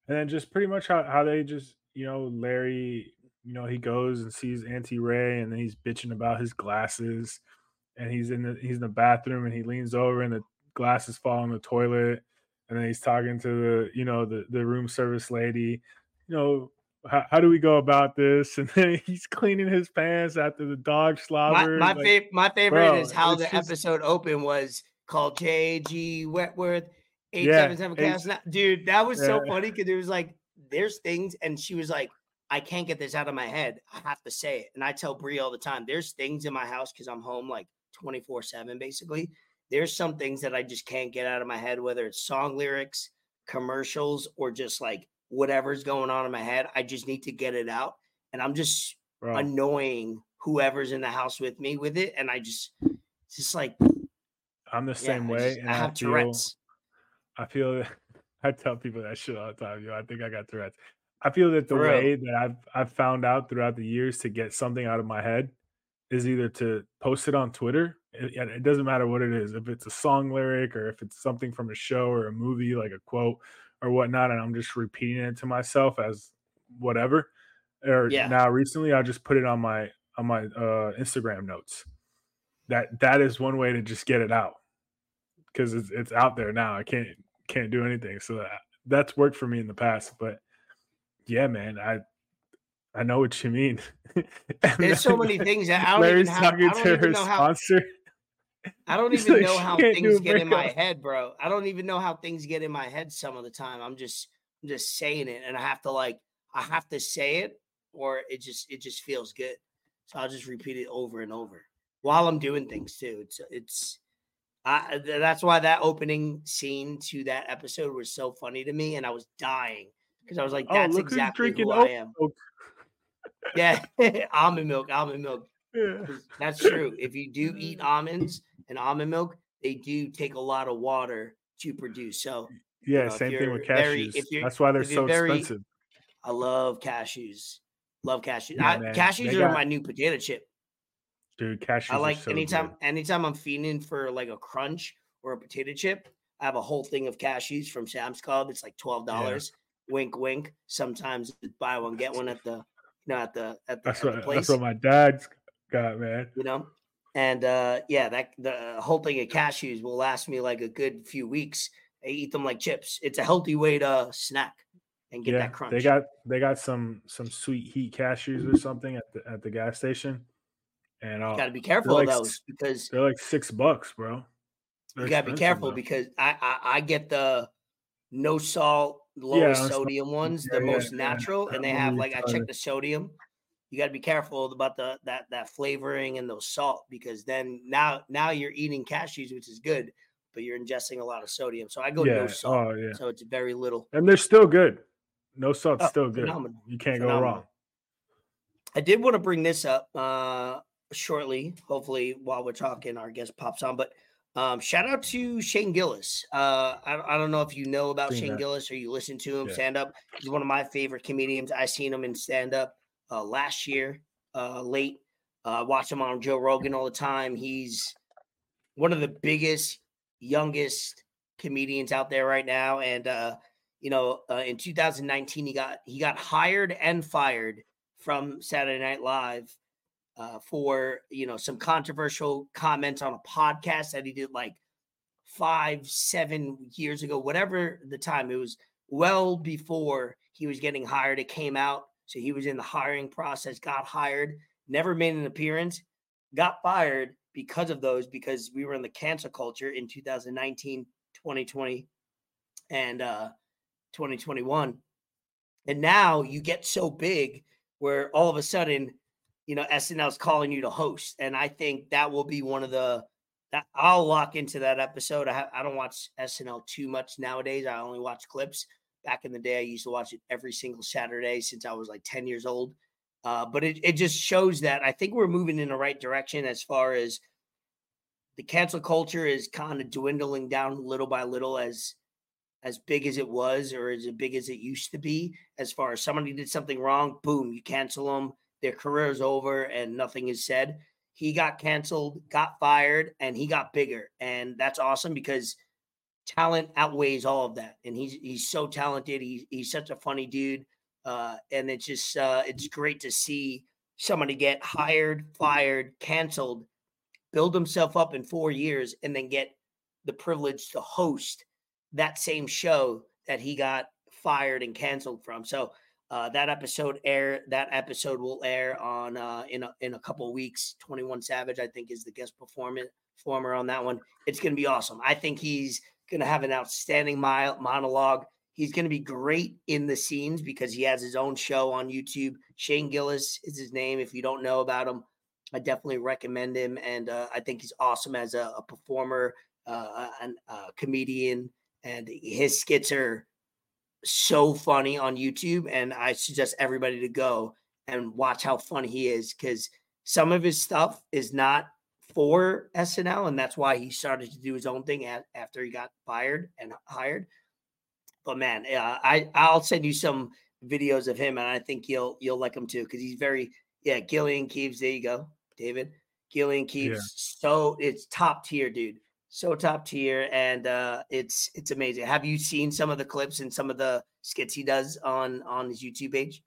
and then just pretty much how, how they just you know larry you know he goes and sees auntie ray and then he's bitching about his glasses and he's in the he's in the bathroom and he leans over and the glasses fall in the toilet and then he's talking to the you know the the room service lady you know how, how do we go about this and then he's cleaning his pants after the dog My slobber my, like, fav- my favorite bro, is how the just- episode open was called J.G. Wentworth 877 Yeah, seven seven eight- cast. Dude, that was so funny because it was like there's things, and she was like, I can't get this out of my head. I have to say it, and I tell Brie all the time. There's things in my house because I'm home like twenty four seven basically. There's some things that I just can't get out of my head, whether it's song lyrics, commercials, or just like whatever's going on in my head. I just need to get it out, and I'm just bro, annoying whoever's in the house with me with it. And I just, it's just like, i'm the yeah, same I, way just- and I I have feel, Tourette's. I feel I tell people that shit all the time. Yo, I think I got Tourette's. I feel that the For real. way that I've I've found out throughout the years to get something out of my head is either to post it on Twitter. It, it doesn't matter what it is, if it's a song lyric or if it's something from a show or a movie, like a quote or whatnot, and I'm just repeating it to myself as whatever. Or Yeah. now recently, I just put it on my on my uh, Instagram notes. That that is one way to just get it out because it's it's out there now. I can't can't do anything. So that, that's worked for me in the past. But yeah, man, I I know what you mean. There's so many things that I don't Larry's even have. I talking don't to even her know how. sponsor. I don't even like, know how things get in my head, bro. I don't even know how things get in my head some of the time. I'm just, I'm just saying it, and I have to like, I have to say it, or it just, it just feels good. So I'll just repeat it over and over while I'm doing things too. It's, it's. I, that's why that opening scene to that episode was so funny to me, and I was dying because I was like, Oh, "That's who's exactly drinking who I am." milk. Yeah, almond milk, almond milk. Yeah. That's true. If you do eat mm. almonds and almond milk, they do take a lot of water to produce. So Yeah, know, same thing with you're very- cashews. That's why they're so very- expensive. I love cashews. Love cashews. Yeah, I, cashews they are got- my new potato chip. Dude, cashews I like so anytime good. anytime I'm feeding for like a crunch or a potato chip, I have a whole thing of cashews from Sam's Club. It's like twelve dollars. Wink, wink. Sometimes buy one get one at the you know at the at the, That's at the what place. that's what my dad's got, man. you know and uh yeah that the whole thing of cashews will last me like a good few weeks i eat them like chips it's a healthy way to snack and get yeah, that crunch they got they got some some sweet heat cashews or something at the at the gas station, and uh, got to be careful like of those because they're like six bucks, bro. They're you got to be careful because I, I i get the no salt Yeah, lowest salt. sodium ones Yeah, the yeah, most yeah. natural and they have you like i check the sodium you got to be careful about the that that flavoring and those salt because then now now you're eating cashews which is good but you're ingesting a lot of sodium so i go yeah, no salt oh yeah, so it's very little. and they're still good. No salt's Oh, still good. phenomenal, You can't go wrong. I did want to bring this up uh, shortly. Hopefully, while we're talking, our guest pops on. But um, shout out to Shane Gillis. Uh, I, I don't know if you know about Shane that. Gillis or you listen to him Yeah. stand up. He's one of my favorite comedians. I seen him in stand up uh, last year uh, late. Uh, watch him on Joe Rogan all the time. He's one of the biggest, youngest comedians out there right now. And uh, you know, uh, in 2019, he got he got hired and fired from Saturday Night Live uh, for you know some controversial comments on a podcast that he did like five, seven years ago, whatever the time. It was well before he was getting hired. It came out, so he was in the hiring process. Got hired, never made an appearance, got fired because of those because we were in the cancel culture in 2019 2020 and uh 2021 and now you get so big where all of a sudden you know snl's calling you to host and i think that will be one of the that i'll lock into that episode i, have, I don't watch snl too much nowadays i only watch clips back in the day i used to watch it every single saturday since i was like 10 years old uh, but it, it just shows that I think we're moving in the right direction as far as the cancel culture is kind of dwindling down little by little as as big as it was or as big as it used to be. As far as somebody did something wrong, boom, you cancel them. Their career is over and nothing is said. He got canceled, got fired, and he got bigger, and that's awesome because talent outweighs all of that. And he's he's so talented. He's he's such a funny dude. Uh, and it's just uh, it's great to see somebody get hired, fired, canceled, build himself up in four years, and then get the privilege to host that same show that he got fired and canceled from. So uh, that episode air that episode will air on uh, in a, in a couple weeks. Twenty One Savage, I think, is the guest performer performer on that one. It's going to be awesome. I think he's going to have an outstanding monologue. He's going to be great in the scenes because he has his own show on YouTube. Shane Gillis is his name. If you don't know about him, I definitely recommend him. And uh, I think he's awesome as a, a performer, uh, and a comedian. And his skits are so funny on YouTube. And I suggest everybody to go and watch how funny he is because some of his stuff is not for SNL. And that's why he started to do his own thing after he got fired and hired but man, uh, I I'll send you some videos of him, and I think you'll you'll like him too because he's very yeah. Gilly and Keeves, there you go, David. Gilly and Keeves, yeah. so it's top tier, dude. So top tier, and uh, it's it's amazing. Have you seen some of the clips and some of the skits he does on on his YouTube page?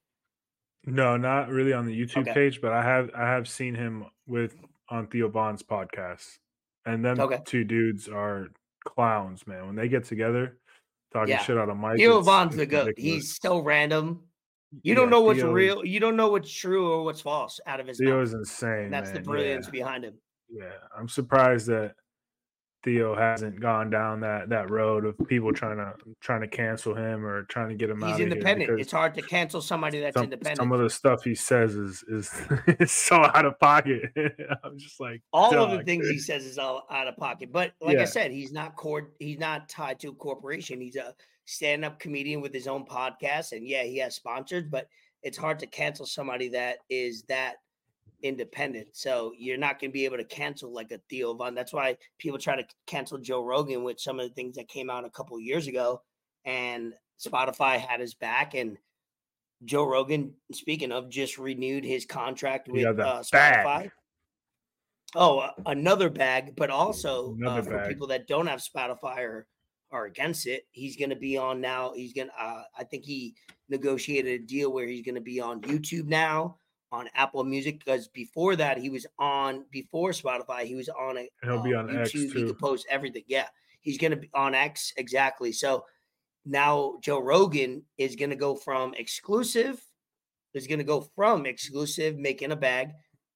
No, not really on the YouTube okay. page, but I have I have seen him with on Theo Von's podcast, and then okay. two dudes are clowns, man. When they get together, talking yeah. shit out of Mike. Theo Von's the goat. He's so random. You don't know what's Theo, real. You don't know what's true or what's false out of his. Theo mouth. is insane. And that's man. the brilliance yeah. behind him. Yeah, I'm surprised that Theo hasn't gone down that that road of people trying to trying to cancel him or trying to get him He's out. He's independent. It's hard to cancel somebody that's some, independent. Some of the stuff he says is is, is so out of pocket. I'm just like all Dog. of the things he says is all out of pocket. But like yeah. I said, he's not cord. He's not tied to a corporation. He's a stand-up comedian with his own podcast and yeah he has sponsors but it's hard to cancel somebody that is that independent so you're not going to be able to cancel like a theo von that's why people try to cancel joe rogan with some of the things that came out a couple years ago and spotify had his back and joe rogan speaking of just renewed his contract with uh, spotify bag. oh another bag but also uh, for bag. people that don't have spotify or are against it. He's going to be on now. He's going to, uh, I think he negotiated a deal where he's going to be on YouTube now, on Apple Music, because before that, he was on, before Spotify, he was on a, he'll be on YouTube. X too. He could post everything. Yeah. He's going to be on X. Exactly. So now Joe Rogan is going to go from exclusive, is to go from exclusive, making a bag.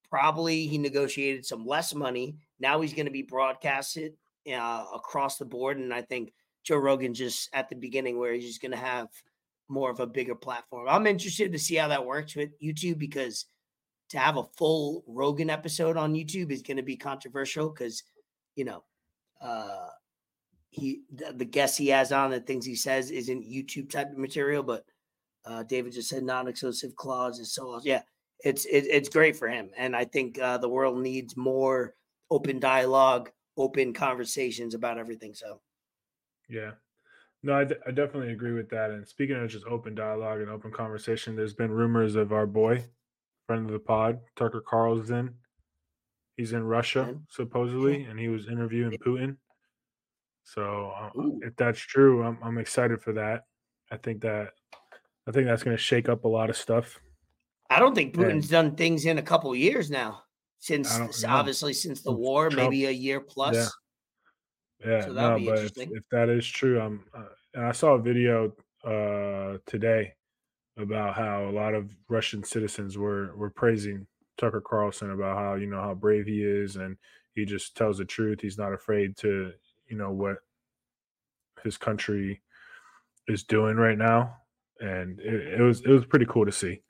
Probably he negotiated some less money. Now he's going to be broadcasted uh, across the board. And I think Joe Rogan just at the beginning where he's just going to have more of a bigger platform. I'm interested to see how that works with YouTube because to have a full Rogan episode on YouTube is going to be controversial because, you know, uh, he the, the guests he has on the things he says isn't YouTube type of material, but uh, David just said non-exclusive clauses. So yeah, it's it, it's great for him, and I think uh, the world needs more open dialogue, open conversations about everything. So yeah. No, I, d- I definitely agree with that. And speaking of just open dialogue and open conversation, there's been rumors of our boy friend of the pod, Tucker Carlson. He's in Russia supposedly, and he was interviewing Putin. So uh, if that's true, I'm I'm excited for that. I think that I think that's going to shake up a lot of stuff. I don't think And- Putin's done things in a couple years now. Since don't s- know. obviously since the war, Trump- maybe a year plus. Yeah, So that'll no, be but if, if that is true, I'm uh, and I saw a video uh today about how a lot of Russian citizens were were praising Tucker Carlson about how you know how brave he is and he just tells the truth. He's not afraid to you know what his country is doing right now, and it, it was it was pretty cool to see.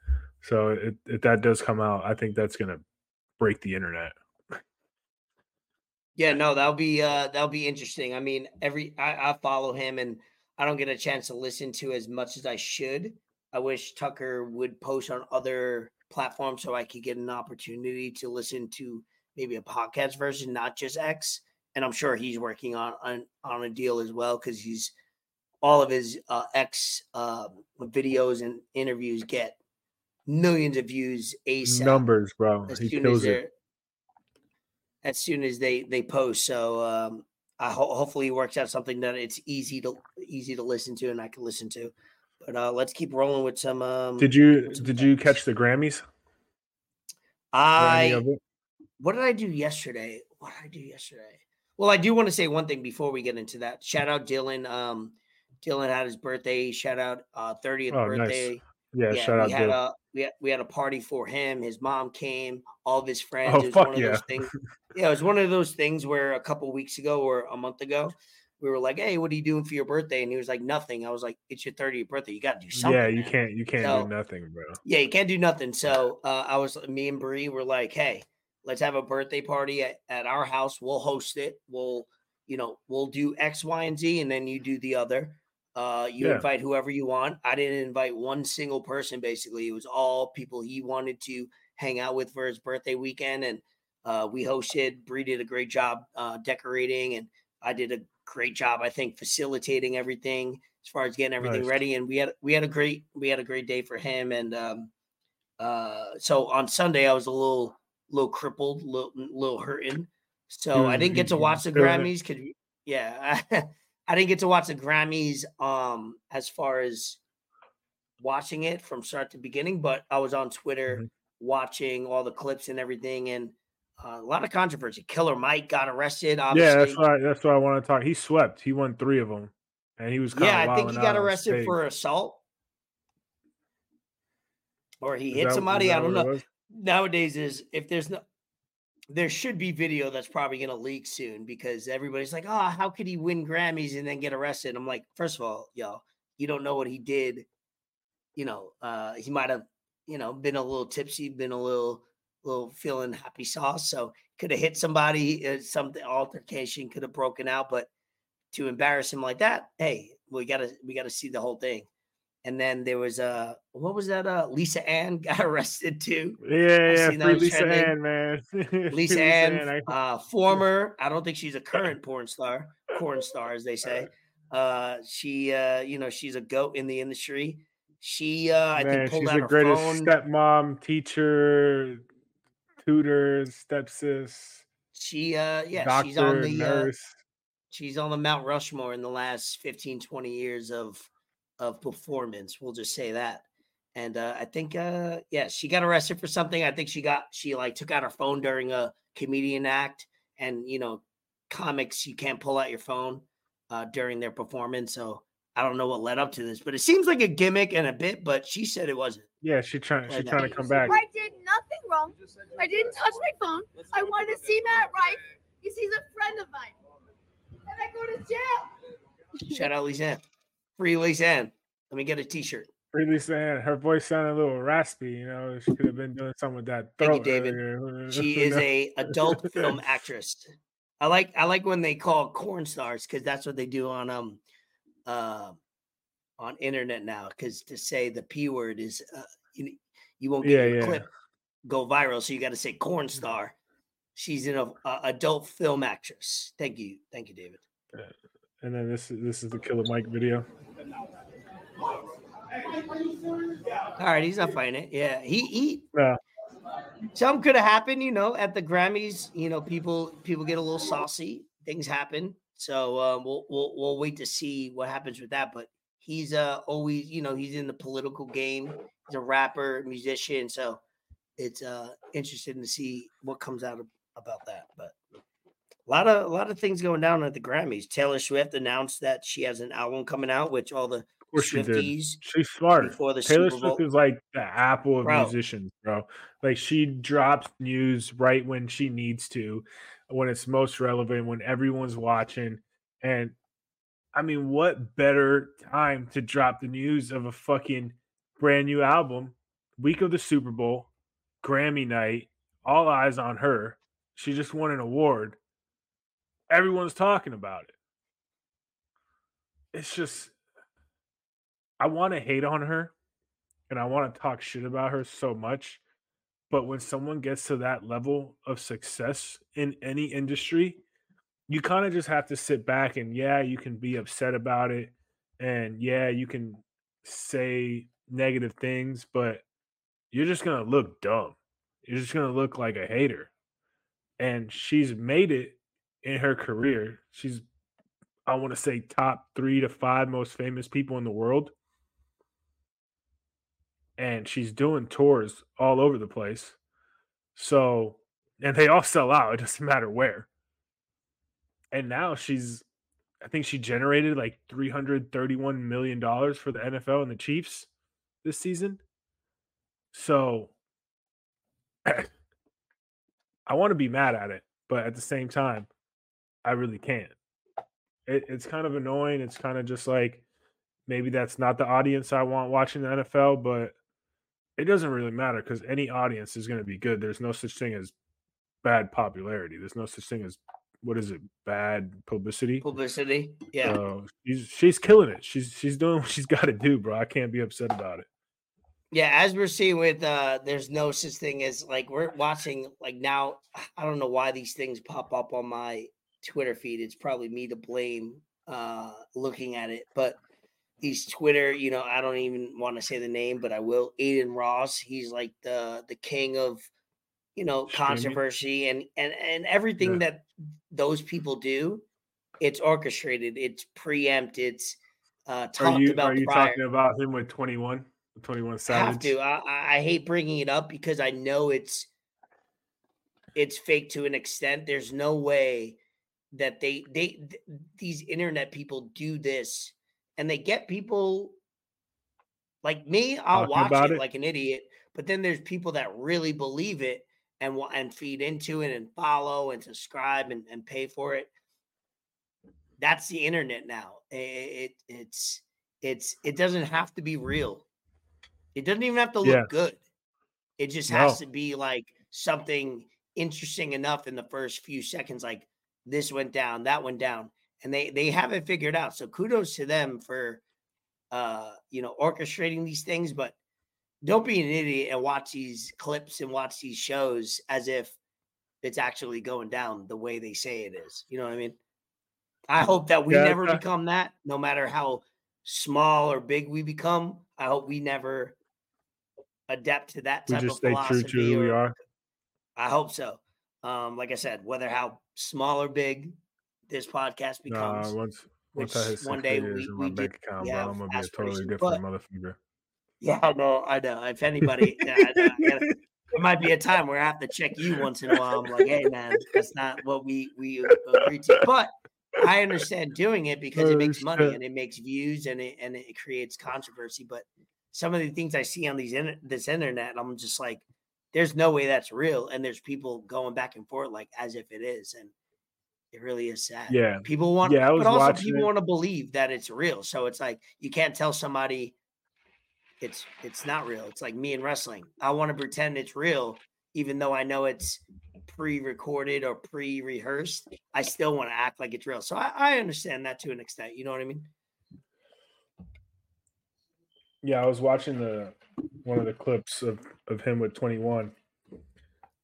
So it, if that does come out, I think that's gonna break the internet. Yeah, no, that'll be uh that'll be interesting. I mean, every I, I follow him and I don't get a chance to listen to as much as I should. I wish Tucker would post on other platforms so I could get an opportunity to listen to maybe a podcast version, not just X. And I'm sure he's working on on, on a deal as well because he's all of his uh, X uh, videos and interviews get millions of views ASAP Numbers, bro. as He soon as kills it. As soon as they they post. So um, I ho- hopefully works out something that it's easy to easy to listen to and I can listen to. But uh, let's keep rolling with some. Um, Did you some did you catch the Grammys? I what did I do yesterday? What did I do yesterday? Well, I do want to say one thing before we get into that. Shout out Dylan. Um, Dylan had his birthday. Shout out uh, 30th Oh, nice. Birthday. Yeah, shout out we had Dylan. a we had, we had a party for him. His mom came, all of his friends. Oh, it was fuck one of yeah. those things. Yeah, it was one of those things where a couple weeks ago or a month ago, we were like, "Hey, what are you doing for your birthday?" And he was like, "Nothing." I was like, "It's your 30th birthday. You got to do something." Yeah, you man." can't you can't So- do nothing, bro. Yeah, you can't do nothing. So uh, I was me and Bree were like, "Hey, let's have a birthday party at, at our house. We'll host it. We'll, you know, we'll do X, Y, and Z, and then you do the other. Uh, you Yeah. invite whoever you want. I didn't invite one single person. Basically, it was all people he wanted to hang out with for his birthday weekend, and uh, we hosted. Bree did a great job uh, decorating, and I did a great job, I think, facilitating everything as far as getting everything Nice. ready. And we had we had a great we had a great day for him. And um, uh, so on Sunday, I was a little little crippled, little little hurting. So I didn't get to watch the? Grammys. Could yeah, I didn't get to watch the Grammys um as far as watching it from start to beginning, but I was on Twitter Mhm. watching all the clips and everything, and uh, a lot of controversy. Killer Mike got arrested. Obviously, Yeah, that's why that's why I want to talk. He swept. He won three of them, and he was yeah, I think he got arrested for assault, or he hit somebody. I don't know. Nowadays, is if there's no, there should be video that's probably going to leak soon because everybody's like, oh, how could he win Grammys and then get arrested? I'm like, first of all, y'all, you don't know what he did. You know, uh, he might have, you know, been a little tipsy, been a little, little feeling happy sauce, so could have hit somebody. Uh, something altercation could have broken out, but to embarrass him like that, hey, we gotta, we gotta see the whole thing. And then there was uh what was that? Uh Lisa Ann got arrested too. Yeah, yeah, Lisa trending. Ann, man. Free Lisa Ann, I- uh, former, I don't think she's a current porn star, porn star, as they say. Uh, she, uh, you know, she's a goat in the industry. She, uh, I man, think, pulled she's out the greatest phone. stepmom, teacher, tutor, stepsis, she, uh, yeah, doctor, she's on the, uh, nurse. she's on the Mount Rushmore in the last 15, 20 years of, of performance. We'll just say that. And uh, I think, uh, yeah, she got arrested for something. I think she got, she like took out her phone during a comedian act. And, you know, comics, you can't pull out your phone uh, during their performance. So I don't know what led up to this, but it seems like a gimmick and a bit, but she said it wasn't. yeah, she trying. She trying to come back. I did nothing wrong. I didn't touch my phone. I wanted to see Matt Rife because he's a friend of mine. And I go to jail. Shout out Lisa Ann. Free Lisa Let me get a t shirt. Free Lisa Her voice sounded a little raspy. You know, she could have been doing something with that Thank you. David. earlier. She is a adult film actress. I like I like when they call corn stars because that's what they do on um uh on internet now. Because to say the p word is uh, you you won't get Yeah, your yeah. clip go viral, so you got to say corn star. She's an uh, adult film actress. Thank you, thank you, David. And then this is this is the Killer Mike video. All right, he's not fighting it. Yeah, he he No, something could have happened, you know, at the Grammys. You know, people people get a little saucy. Things happen. So uh, we'll we'll we'll wait to see what happens with that. But he's uh always, you know, he's in the political game. He's a rapper, musician. So it's uh interesting to see what comes out of, about that. A lot of a lot of things going down at the Grammys. Taylor Swift announced that she has an album coming out, which all the Of course she did. Swifties She's smart. before the Taylor Super Bowl. Swift is like the apple of Bro. musicians, bro. Like she drops news right when she needs to, when it's most relevant, when everyone's watching. And I mean, what better time to drop the news of a fucking brand new album, week of the Super Bowl, Grammy night, all eyes on her. She just won an award. Everyone's talking about it. It's just I want to hate on her and I want to talk shit about her so much. But when someone gets to that level of success in any industry, you kind of just have to sit back and, yeah, you can be upset about it. And yeah, you can say negative things, but you're just going to look dumb. You're just going to look like a hater. And she's made it in her career. She's, I want to say, top three to five most famous people in the world and she's doing tours all over the place. So, and they all sell out. It doesn't matter where. And now she's, I think she generated like $331 million for the NFL and the Chiefs this season. So, I want to be mad at it, but at the same time, I really can't. It, it's kind of annoying. It's kind of just like, maybe that's not the audience I want watching the NFL, but it doesn't really matter because any audience is going to be good. There's no such thing as bad popularity. There's no such thing as what is it? Bad publicity. Publicity. Yeah. So she's she's killing it. She's she's doing what she's got to do, bro. I can't be upset about it. Yeah, as we're seeing with uh there's no such thing as like we're watching like now I don't know why these things pop up on my Twitter feed. It's probably me to blame uh looking at it, but these Twitter, you know, I don't even want to say the name, but I will. Adin Ross, he's like the the king of you know controversy and and and everything Yeah. that those people do, it's orchestrated, it's preempt, it's uh Are talked you about are you prior. talking about him with 21? 21 have Savage? to. I, I- I hate bringing it up because I know it's it's fake to an extent. There's no way that they they th- these internet people do this and they get people like me. I'll Talking watch it, it? like an idiot, but then there's people that really believe it and and feed into it and follow and subscribe and, and pay for it. That's the internet now. I- I- It, it's it's it doesn't have to be real. It doesn't even have to look Yeah. good. It just has to be like something interesting enough in the first few seconds, like this went down, that went down, and they they have it figured out. So kudos to them for uh you know orchestrating these things, but don't be an idiot and watch these clips and watch these shows as if it's actually going down the way they say it is. You know what I mean? I hope that we Yeah, never become that, no matter how small or big we become. I hope we never adapt to that type We just of stay true to who we are. I hope so. Um, like I said, whether how small or big this podcast Nah, becomes, once which once hit one day we- in we bank account, bro, have I'm gonna be a totally different but- motherfucker. yeah, I know, I know. If anybody, yeah, I know, I gotta- there might be a time where I have to check you once in a while. I'm like, hey man, that's not what we we agreed to. But I understand doing it because it makes money and it makes views and it and it creates controversy. But some of the things I see on these inter- this internet, I'm just like, there's no way that's real. And there's people going back and forth like as if it is, and it really is sad. Yeah. People want, Yeah, I was but also watching people it. want to believe that it's real. So it's like you can't tell somebody it's it's not real. It's like me in wrestling. I want to pretend it's real, even though I know it's pre-recorded or pre-rehearsed. I still want to act like it's real. So I, I understand that to an extent. You know what I mean? Yeah, I was watching the one of the clips of of him with 21,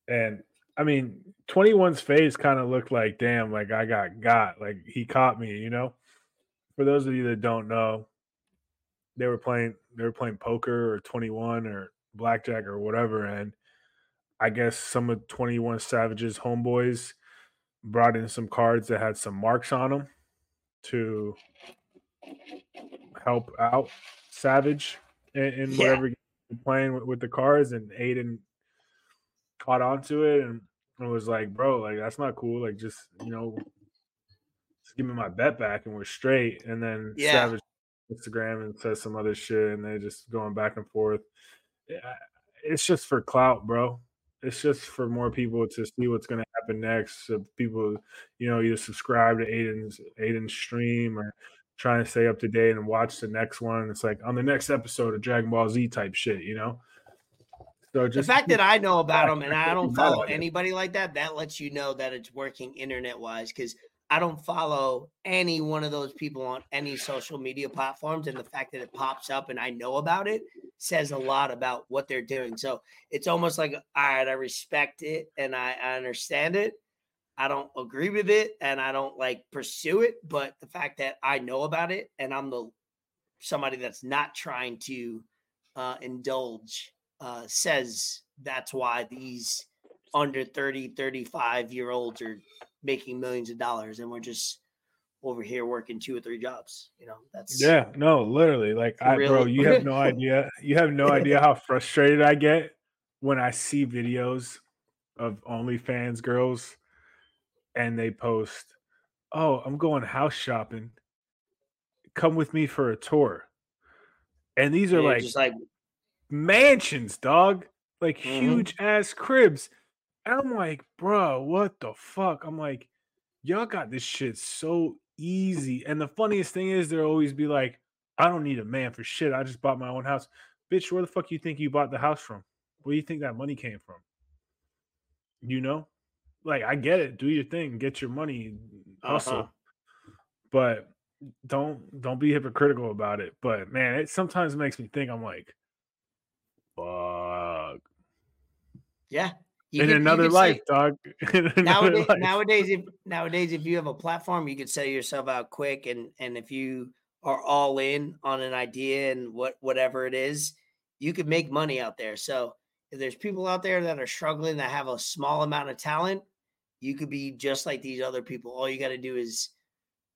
and I mean, 21's face kind of looked like, damn, like I got got, like he caught me, you know. For those of you that don't know, they were playing they were playing poker or 21 or blackjack or whatever, and I guess some of 21 Savage's homeboys brought in some cards that had some marks on them to help out Savage in, in Yeah. whatever playing with, with the cards, and Adin caught on to it and, and was like, "Bro, like that's not cool. Like just you know, just give me my bet back and we're straight." And then Yeah. Savage Instagram and says some other shit, and they're just going back and forth. It's just for clout, bro. It's just for more people to see what's going to happen next. So people, you know, either subscribe to Adin's Adin's stream or trying to stay up to date and watch the next one. It's like on the next episode of Dragon Ball Z type shit, you know. So just The fact that I know about them and I don't follow anybody like that, that lets you know that it's working internet wise. Because I don't follow any one of those people on any social media platforms, and the fact that it pops up and I know about it says a lot about what they're doing. So it's almost like, all right, I respect it and I, I understand it. I don't agree with it and I don't like pursue it, but the fact that I know about it and I'm the somebody that's not trying to uh, indulge uh, says that's why these under 30 35 year olds are making millions of dollars and we're just over here working two or three jobs you know that's Yeah, no, literally. Like I bro, you have no idea. You have no idea how frustrated I get when I see videos of OnlyFans girls and they post, "Oh, I'm going house shopping. Come with me for a tour." And these are like just like mansions, dog. Like Mhm. huge ass cribs. And I'm like, bro, what the fuck? I'm like, y'all got this shit so easy. And the funniest thing is, they'll always be like, I don't need a man for shit. I just bought my own house. Bitch, where the fuck you think you bought the house from? Where do you think that money came from? You know? Like, I get it. Do your thing, get your money, hustle. Uh-huh. But don't don't be hypocritical about it. But man, it sometimes makes me think I'm like, fuck. yeah in could- another could say- life, dog. In another nowadays, life. nowadays if nowadays if you have a platform you could sell yourself out quick and and if you are all in on an idea and what whatever it is you could make money out there so if there's people out there that are struggling that have a small amount of talent you could be just like these other people all you got to do is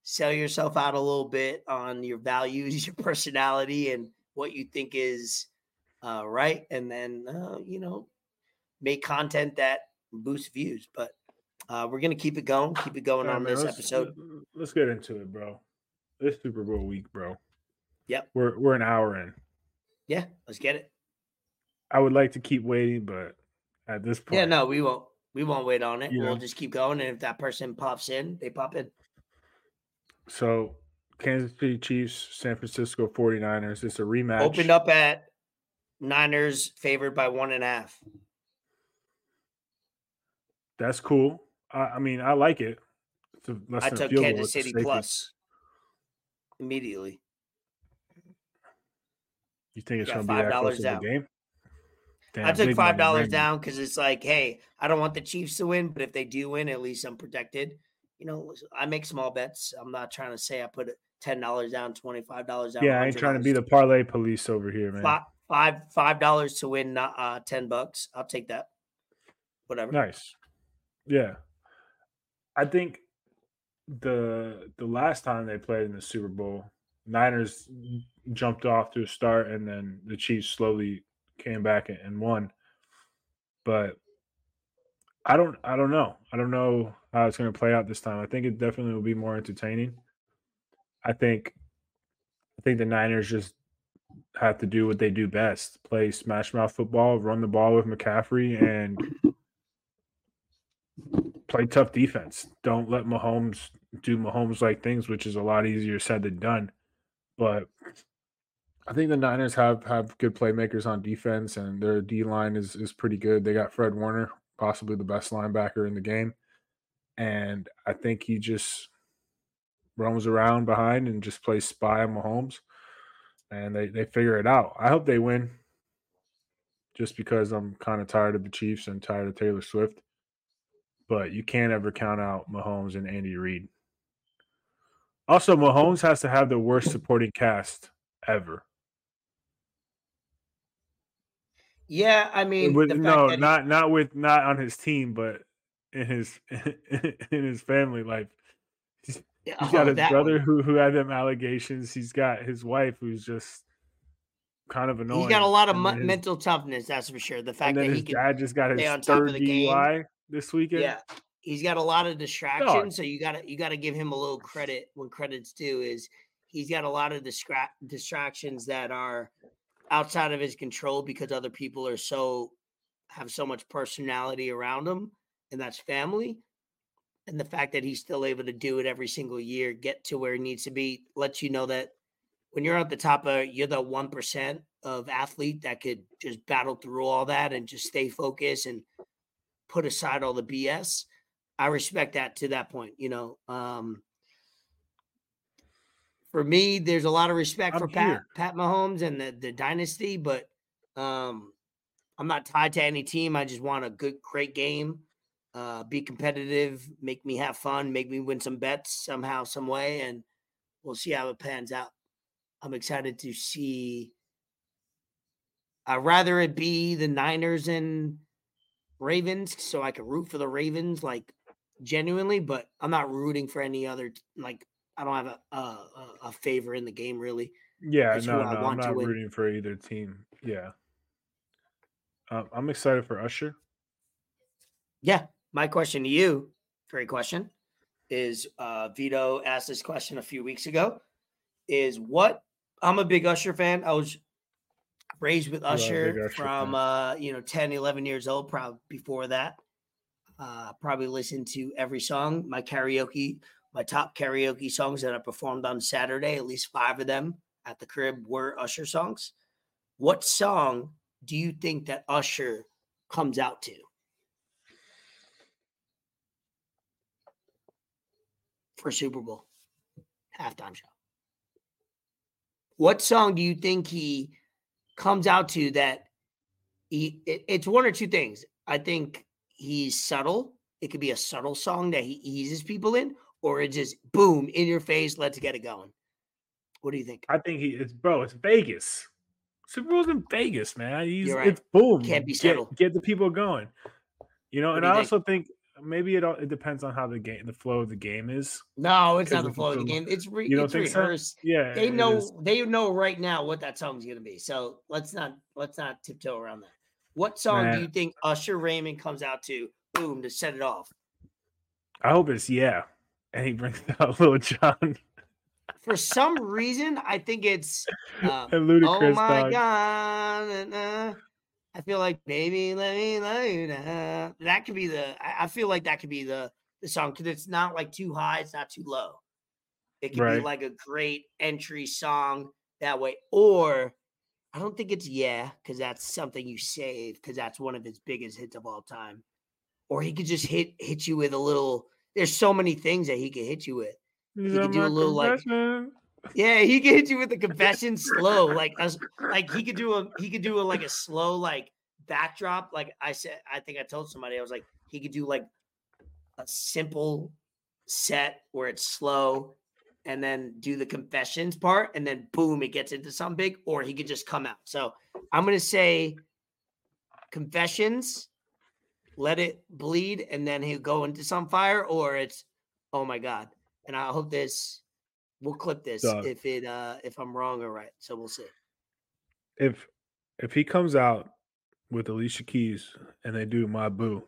sell yourself out a little bit on your values your personality and what you think is uh, right and then uh, you know make content that boosts views but uh, we're gonna keep it going keep it going on man, this let's- episode let- Let's get into it, bro. It's Super Bowl week, bro. Yep. We're we're an hour in. yeah let's get it I would like to keep waiting, but at this point, yeah no we won't we won't wait on it You we'll just keep going and if that person pops in they pop in So Kansas City Chiefs, San Francisco 49ers. It's a rematch. opened up at niners favored by one and a half That's cool. I, I mean, I like it. It's a less i took kansas city plus immediately You think it's going to be that $5 close of a down. Game? I took five dollars down because it's like, hey, I don't want the Chiefs to win, but if they do win, at least I'm protected. You know, I make small bets. I'm not trying to say I put ten dollars down, twenty five dollars down. Yeah, I ain't trying to be the parlay police over here, man. five five five dollars to win uh, ten bucks. I'll take that. Whatever. Nice. Yeah. I think the the last time they played in the Super Bowl, Niners jumped off to a start and then the Chiefs slowly came back and- won. But I don't I don't know. I don't know how it's going to play out this time. I think it definitely will be more entertaining. I think I think the Niners just have to do what they do best. Play smash mouth football, run the ball with McCaffrey and play tough defense. Don't let Mahomes do Mahomes like things, which is a lot easier said than done. But I think the Niners have have good playmakers on defense, and their D line is is pretty good. They got Fred Warner, possibly the best linebacker in the game, and I think he just roams around behind and just plays spy on Mahomes, and they they figure it out. I hope they win, just because I'm kind of tired of the Chiefs and tired of Taylor Swift but you can't ever count out Mahomes and Andy Reid. Also, Mahomes has to have the worst supporting cast ever. Yeah, I mean, with, no, he- not not with not on his team, but in his in his family life. He's, got oh, his brother one. who who had them allegations. He's got his wife who's just kind of annoying. He's got a lot of his- mental toughness, that's for sure. The fact that then he his dad just got his stay on top of third the. DUI this weekend. yeah, he's got a lot of distractions. So you gotta you gotta give him a little credit when credit's due. Is he's got a lot of distra- distractions that are outside of his control because other people are so have so much personality around him, and that's family. And the fact that he's still able to do it every single year, get to where he needs to be, lets you know that when you're at the top of you're the one percent of athlete that could just battle through all that and just stay focused and put aside all the BS. I respect that to that point. You know, um, for me, there's a lot of respect I'm for Pat. Pat Mahomes and the the dynasty, but um, I'm not tied to any team. I just want a good, great game. Uh, be competitive, make me have fun, make me win some bets somehow, some way, and we'll see how it pans out. I'm excited to see. I'd rather it be the Niners and Ravens so I can root for the Ravens like genuinely, but I'm not rooting for any other like I don't have a a, a- favor in the game really. Yeah, no, no, I'm not rooting for either team. Yeah, um, I'm excited for Usher. Yeah, my question to you, great question, is uh Vito asked this question a few weeks ago. Is what I'm a big Usher fan. I was raised with are a big Usher Usher from uh you know 10, 11 years old, probably before that. Uh probably listened to every song. My karaoke, my top karaoke songs that I performed on Saturday, at least five of them at the crib were Usher songs. What song do you think that Usher comes out to? for Super Bowl halftime show. What song do you think he comes out to that he it- it's one or two things. I think he's subtle. It could be a subtle song that he eases people in, or it just boom in your face, let's get it going. What do you think? I think he it's bro. It's Vegas. Super Bowl's in Vegas, man. He's, You're right. It's boom. Can't be get. Get the people going. You know, What and I think? also think maybe it all it depends on how the game, the flow of the game is. No, it's not the flow of the game. It's re, You it's think so? rehearsed. Yeah, They know is. they know right now what that song's gonna be. So let's not let's not tiptoe around that. What song do you think Usher Raymond comes out to? Boom to set it off. I hope it's yeah, and he brings out Lil Jon For some reason, I think it's uh, oh my dog. god. na. I feel like baby, let me love you. now." That could be the. I I feel like that could be the the song because it's not like too high, it's not too low. It could be like a great entry song that way, or I don't think it's yeah because that's something you save because that's one of his biggest hits of all time. Or he could just hit hit you with a little. There's so many things that he could hit you with. You are could do a little, like. Yeah, he could hit you with the confession slow, like us, like he could do a he could do a like a slow like backdrop. Like I said, I think I told somebody I was like he could do like a simple set where it's slow, and then do the confessions part, and then boom, it gets into something big, or he could just come out. So I'm gonna say confessions, let it bleed, and then he'll go into some fire, or it's oh my god. And I hope this we'll clip this Dog. if it uh if I'm wrong or right. So we'll see. if if he comes out with Alicia Keys and they do my boo,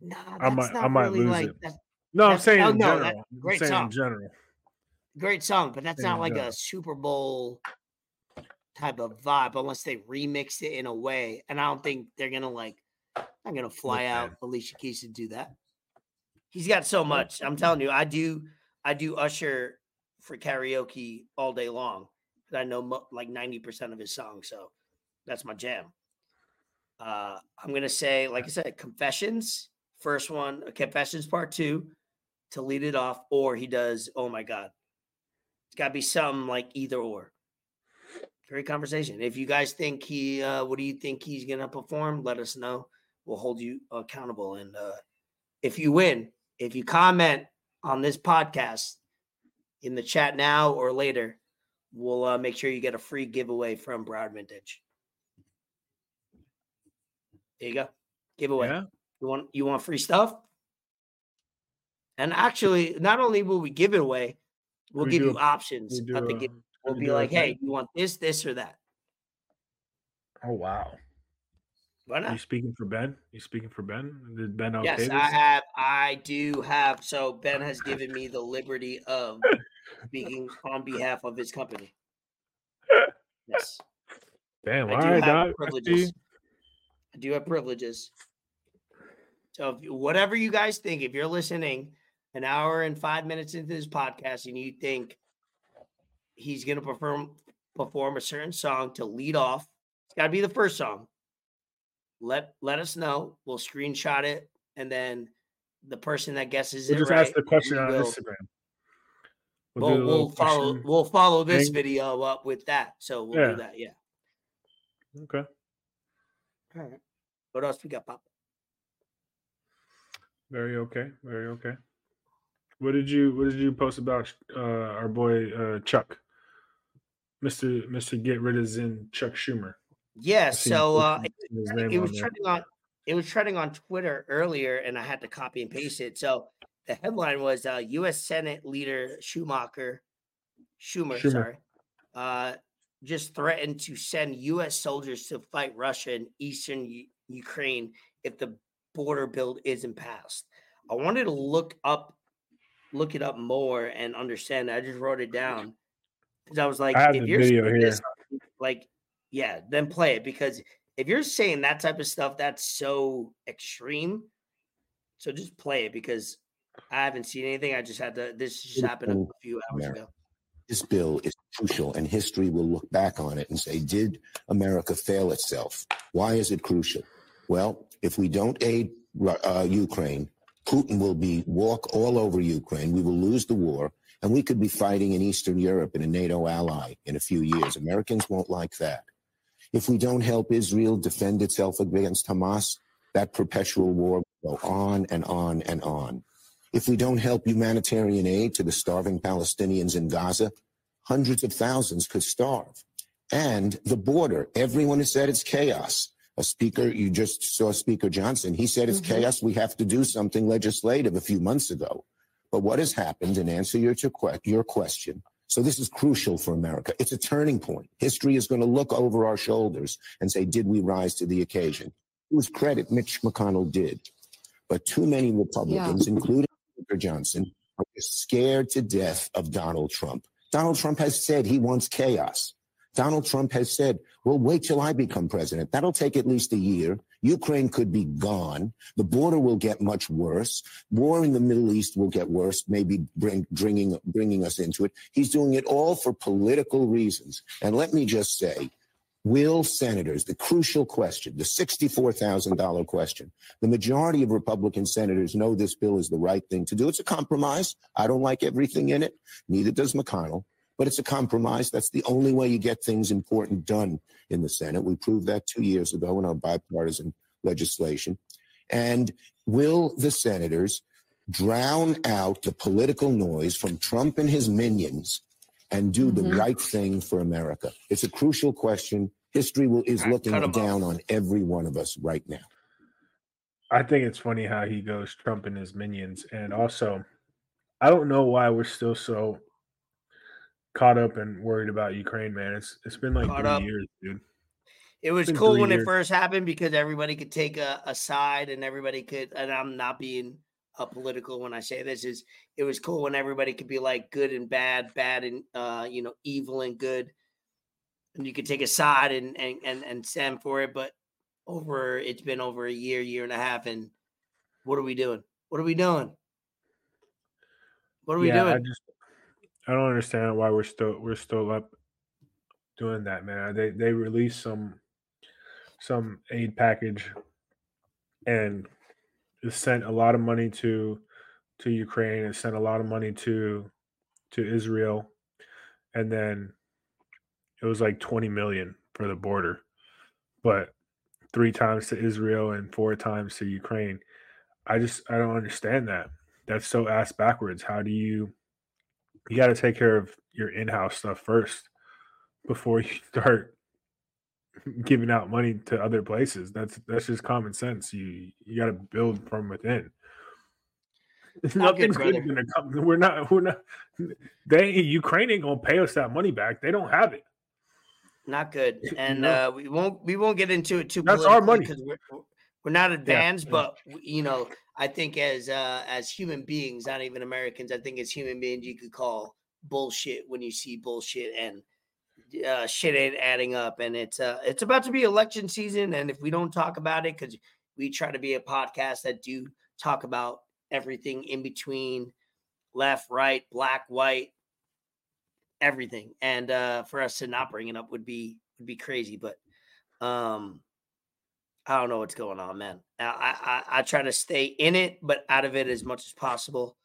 Nah, I might- I might really lose like it. that's no, I'm saying oh, in no, that- general. Great saying song. in general. great song, but that's There not like go. a Super Bowl type of vibe unless they remixed it in a way. And I don't think they're gonna like not gonna fly out. Alicia Keys to do that. He's got so much. I'm telling you, I do I do Usher for karaoke all day long. I know mo- like 90% of his songs, so that's my jam. Uh, I'm gonna say, like I said, Confessions, first one, uh, Confessions Part Two, to lead it off, or he does. Oh my God, it's got to be some like either or. Great conversation. If you guys think he, uh, what do you think he's gonna perform? Let us know. We'll hold you accountable. And uh, if you win, if you comment on this podcast in the chat now or later, we'll uh, make sure you get a free giveaway from Broward Vintage. There you go. Giveaway. Yeah. You want you want free stuff? And actually, not only will we give it away, we'll We give do you a- options. We do at the a- gi- we'll we be like, hey, you want this, this, or that? Oh wow. Why You speaking for Ben? You speaking for Ben? Did Ben okay Yes. I have. I do have. So Ben has given me the liberty of speaking on behalf of his company. Yes, Damn. I All do right, have dog. I privileges. I do have privileges. So, if, whatever you guys think, if you're listening an hour and five minutes into this podcast and you think he's going to perform perform a certain song to lead off, it's got to be the first song. Let let us know. We'll screenshot it, and then the person that guesses We'll it just right, ask the question on will- Instagram. We'll, a we'll, follow. question. We'll follow this video up with that. So we'll Yeah. do that. Yeah. Okay. All right. What else we got, Pop? Very okay. Very okay. What did you What did you post about uh, our boy uh, Chuck, Mister Mister Get Rid of Zyn Chuck Schumer? Yeah. I seen you So uh, it, it was trending on. It was trending on Twitter earlier, and I had to copy and paste it. So the headline was uh, U.S. Senate Leader Schumacher, Schumer, Schumer. sorry, uh, just threatened to send U.S. soldiers to fight Russia in eastern U- Ukraine if the border bill isn't passed. I wanted to look up, look it up more and understand. I just wrote it down because I was like, I have if the you're video here. this, like, yeah, then play it because if you're saying that type of stuff, that's so extreme. So just play it because I haven't seen anything. I just had to. This just happened a few hours America. ago. This bill is crucial, and history will look back on it and say, did America fail itself? Why is it crucial? Well, if we don't aid uh, Ukraine, Putin will be walk all over Ukraine. We will lose the war, and we could be fighting in Eastern Europe in a NATO ally in a few years. Americans won't like that. If we don't help Israel defend itself against Hamas, that perpetual war will go on and on and on. If we don't help humanitarian aid to the starving Palestinians in Gaza, hundreds of thousands could starve. And the border, everyone has said it's chaos. A speaker, you just saw Speaker Johnson, he said it's mm-hmm. chaos. We have to do something legislative a few months ago. But what has happened, in answer your, to your question, so this is crucial for America. It's a turning point. History is going to look over our shoulders and say, did we rise to the occasion? Whose credit Mitch McConnell did. But too many Republicans, including Speaker Johnson, are scared to death of Donald Trump. Donald Trump has said he wants chaos. Donald Trump has said, well, wait till I become president. That'll take at least a year. Ukraine could be gone. The border will get much worse. War in the Middle East will get worse, maybe bring, bringing, bringing us into it. He's doing it all for political reasons. And let me just say, will senators, the crucial question, the $64,000 question, the majority of Republican senators know this bill is the right thing to do. It's a compromise. I don't like everything in it. Neither does McConnell, but it's a compromise. That's the only way you get things important done in the Senate. We proved that two years ago in our bipartisan legislation. And will the senators drown out the political noise from Trump and his minions and do the mm-hmm. right thing for America? It's a crucial question. History will, is All right, looking down off. on every one of us right now. I think it's funny how he goes Trump and his minions, and also, I don't know why we're still so caught up and worried about Ukraine, man. It's it's been like Caught three up. years, dude. It was cool when it first happened because everybody could take a, a side and everybody could. And I'm not being uh, political when I say this. Is it was cool when everybody could be like good and bad, bad and uh, you know evil and good, and you could take a side and and and, and stand for it. But over, it's been over a year, year and a half, and what are we doing? What are we doing? What are we yeah, I doing? just I don't understand why we're still we're still up doing that, man. They they released some some aid package and sent a lot of money to to Ukraine. It sent a lot of money to to Israel, and then it was like twenty million for the border, but three times to Israel and four times to Ukraine. I just I don't understand that. That's so ass backwards. How do you you got to take care of your in-house stuff first before you start giving out money to other places. That's that's just common sense. You you got to build from within. Nothing's good gonna come. We're not. We're not. They Ukraine ain't gonna pay us that money back. They don't have it. Not good. And No. uh, we won't we won't get into it too. That's our money. because we're we're not advanced, yeah. but you know, I think as uh, as human beings, not even Americans, I think as human beings, you could call bullshit when you see bullshit and uh, shit ain't adding up. And it's uh, it's about to be election season, and if we don't talk about it, because we try to be a podcast that do talk about everything in between, left, right, black, white, everything. And uh, for us to not bring it up would be would be crazy. But um, I don't know what's going on, man. I, I I- try to stay in it, but out of it as much as possible.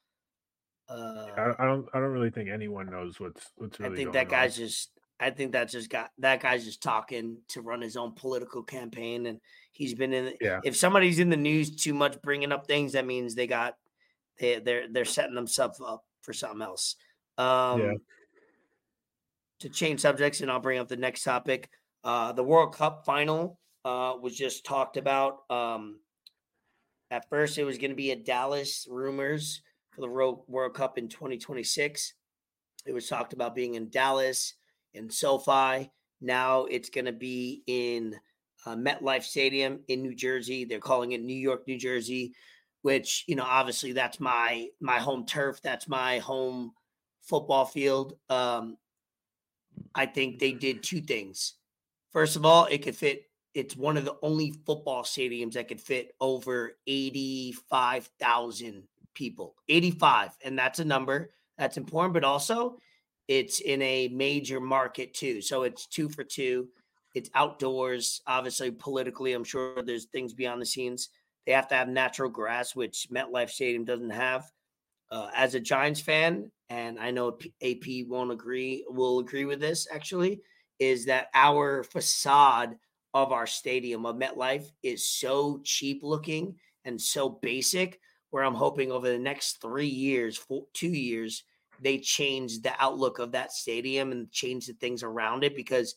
Uh, I, I don't. I don't really think anyone knows what's what's really. I think going that guy's on. just. I think that just got that guy's just talking to run his own political campaign, and he's been in. Yeah. If somebody's in the news too much, bringing up things, that means they got they they're they're setting themselves up for something else. Um, To change subjects, and I'll bring up the next topic. Uh, the World Cup final uh, was just talked about. Um, at first, it was going to be at Dallas. Rumors for the World Cup in 2026. It was talked about being in Dallas in SoFi. Now it's going to be in uh, MetLife Stadium in New Jersey. They're calling it New York, New Jersey, which you know obviously that's my my home turf. That's my home football field. Um, I think they did two things. First of all, it could fit. It's one of the only football stadiums that could fit over eighty-five thousand people. Eighty-five, and that's a number that's important. But also, it's in a major market too, so it's two for two. It's outdoors. Obviously, politically, I'm sure there's things beyond the scenes. They have to have natural grass, which MetLife Stadium doesn't have. Uh, as a Giants fan, and I know AP won't agree, will agree with this actually, is that our facade of our stadium of MetLife is so cheap looking and so basic. Where I'm hoping over the next three years, four, two years, they change the outlook of that stadium and change the things around it. Because,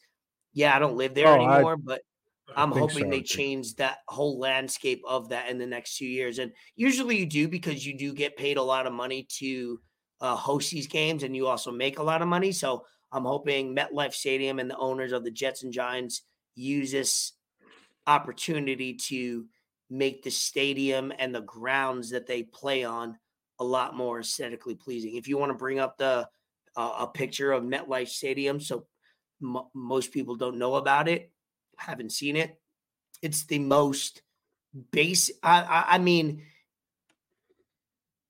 yeah, I don't live there Oh, I- anymore, but I I'm hoping so, they change that whole landscape of that in the next two years. And usually you do because you do get paid a lot of money to uh, host these games and you also make a lot of money. So I'm hoping MetLife Stadium and the owners of the Jets and Giants use this opportunity to make the stadium and the grounds that they play on a lot more aesthetically pleasing. If you want to bring up the uh, a picture of MetLife Stadium, so mo most people don't know about it, haven't seen it. It's the most base. I, I, I mean,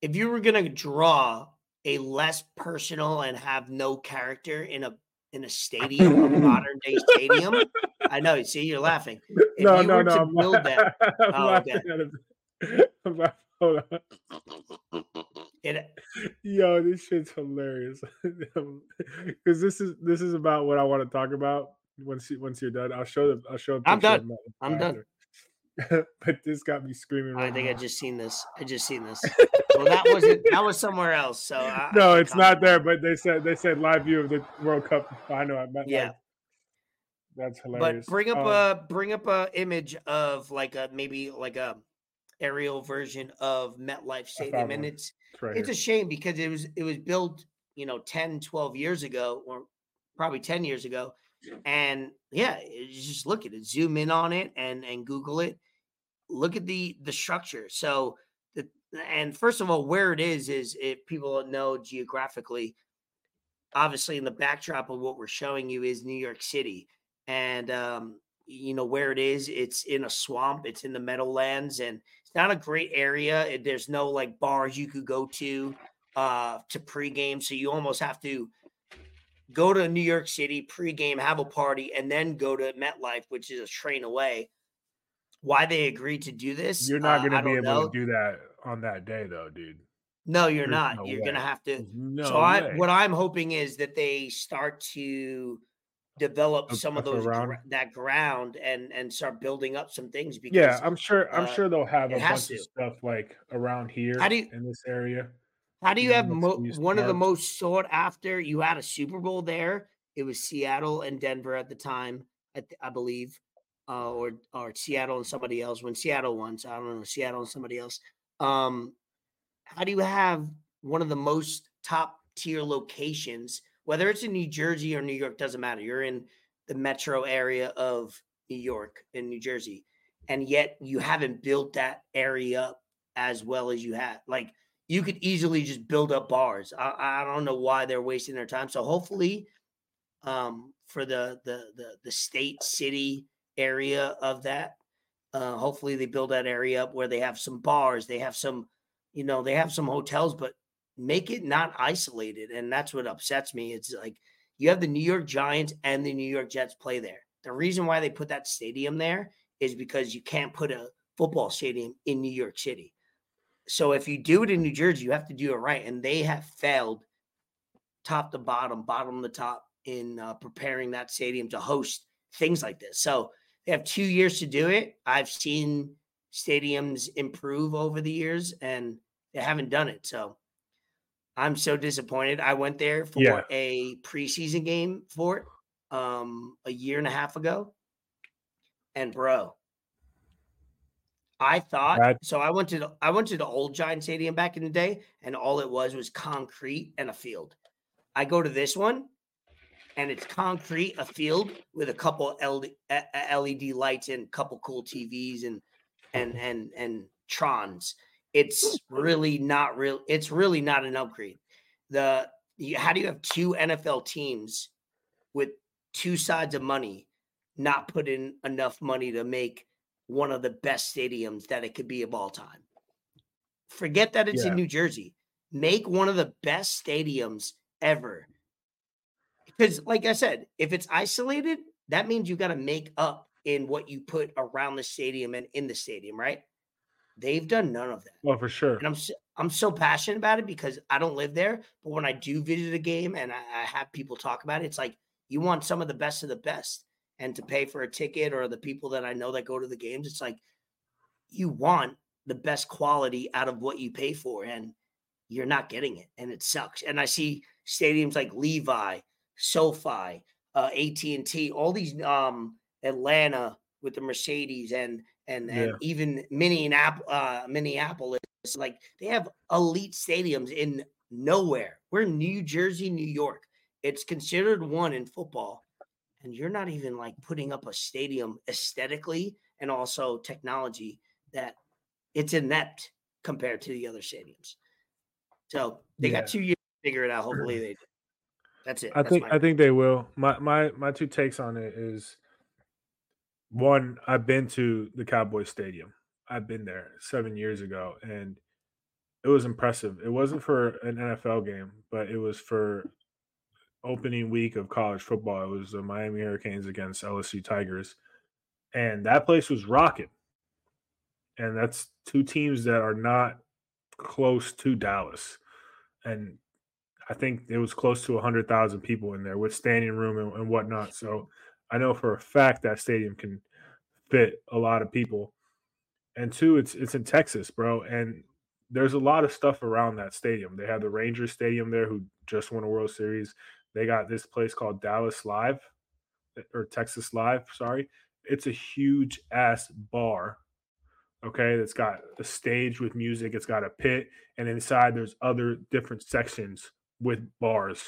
if you were gonna draw a less personal and have no character in a in a stadium, a modern day stadium, I know. See, you're laughing. If no, you no, no. I'm build that, I'm Oh, laughing okay. at. I'm laughing- Hold on. it, Yo, this shit's hilarious. Because this is this is about what I want to talk about. Once you once you're done, I'll show them. I'll show. a I'm done. I'm done. but this got me screaming. I Right think I just seen this. I just seen this. Well, that wasn't. That was somewhere else. So I, I no, can't it's not there. But they said they said live view of the World Cup. I know. I meant Yeah. That's But bring up Um, a bring up a image of like a maybe like a aerial version of MetLife Stadium, and it's it's right it's a shame because it was it was built you know 10 12 years ago or probably 10 years ago and yeah just look at it zoom in on it and and google it. Look at the the structure. So the and first of all where it is is if people know geographically obviously in the backdrop of what we're showing you is new york city and um you know where it is it's in a swamp it's in the meadowlands and it's not a great area there's no like bars you could go to uh to pregame so you almost have to go to new york city pregame have a party and then go to metlife which is a train away why they agreed to do this You're not uh, going to be able know. to do that on that day, though, dude. no you're There's not no you're way. gonna have to There's No so I, what I'm hoping is that they start to develop some of those around? that ground and and start building up some things because yeah, I'm sure. I'm uh, sure they'll have a bunch of stuff like around here How do you- in this area. how do you you have mo- one of the most sought after you had a Super Bowl there it was Seattle and Denver at the time I, th- I believe, uh, or or Seattle and somebody else. When Seattle won, so I don't know Seattle and somebody else. Um, how do you have one of the most top tier locations, whether it's in New Jersey or New York, doesn't matter. You're in the metro area of New York and New Jersey, and yet you haven't built that area up as well as you have. Like you could easily just build up bars. I, I don't know why they're wasting their time. So hopefully, um, for the the the the state city area of that, uh, hopefully they build that area up where they have some bars, they have some, you know, they have some hotels, but make it not isolated. And that's what upsets me. It's like you have the New York Giants and the New York Jets play there. The reason why they put that stadium there is because you can't put a football stadium in New York City. So if you do it in New Jersey, you have to do it right. And they have failed top to bottom, bottom to top in uh, preparing that stadium to host things like this. So they have two years to do it. I've seen stadiums improve over the years and they haven't done it. So I'm so disappointed. I went there for Yeah. a preseason game for it um, a year and a half ago. And bro, I thought so. I went to the, I went to the old Giant Stadium back in the day, and all it was was concrete and a field. I go to this one, and it's concrete, a field with a couple LED lights and a couple cool TVs and and and and trons. It's really not real. It's really not an upgrade. The you, how do you have two NFL teams with two sides of money not put in enough money to make one of the best stadiums that it could be of all time? Forget that it's Yeah. in New Jersey. Make one of the best stadiums ever. Because, like I said, if it's isolated, that means you got to make up in what you put around the stadium and in the stadium, right? They've done none of that. Well, for sure. And I'm so, I'm so passionate about it because I don't live there, but when I do visit a game and I, I have people talk about it, it's like you want some of the best of the best, and to pay for a ticket or the people that I know that go to the games, it's like you want the best quality out of what you pay for, and you're not getting it, and it sucks. And I see stadiums like Levi, SoFi, uh, AT and T, all these um, Atlanta with the Mercedes and and and even Minneapolis, uh, Minneapolis, like they have elite stadiums in nowhere. We're New Jersey, New York. It's considered one in football, and you're not even like putting up a stadium aesthetically and also technology that it's inept compared to the other stadiums. So they Yeah. got two years to figure it out. Hopefully they do. That's it. I That's think I think they will. My my my two takes on it is one, I've been to the Cowboys Stadium. I've been there seven years ago and it was impressive. It wasn't for an NFL game, but it was for opening week of college football. It was the Miami Hurricanes against LSU Tigers. And that place was rocking. And that's two teams that are not close to Dallas. And I think it was close to 100,000 people in there with standing room and, and whatnot. So I know for a fact that stadium can fit a lot of people. And two, it's it's in Texas, bro. And there's a lot of stuff around that stadium. They have the Rangers Stadium there, who just won a World Series. They got this place called Dallas Live or Texas Live. Sorry, it's a huge ass bar. Okay, that's got a stage with music. It's got a pit, and inside there's other different sections with bars.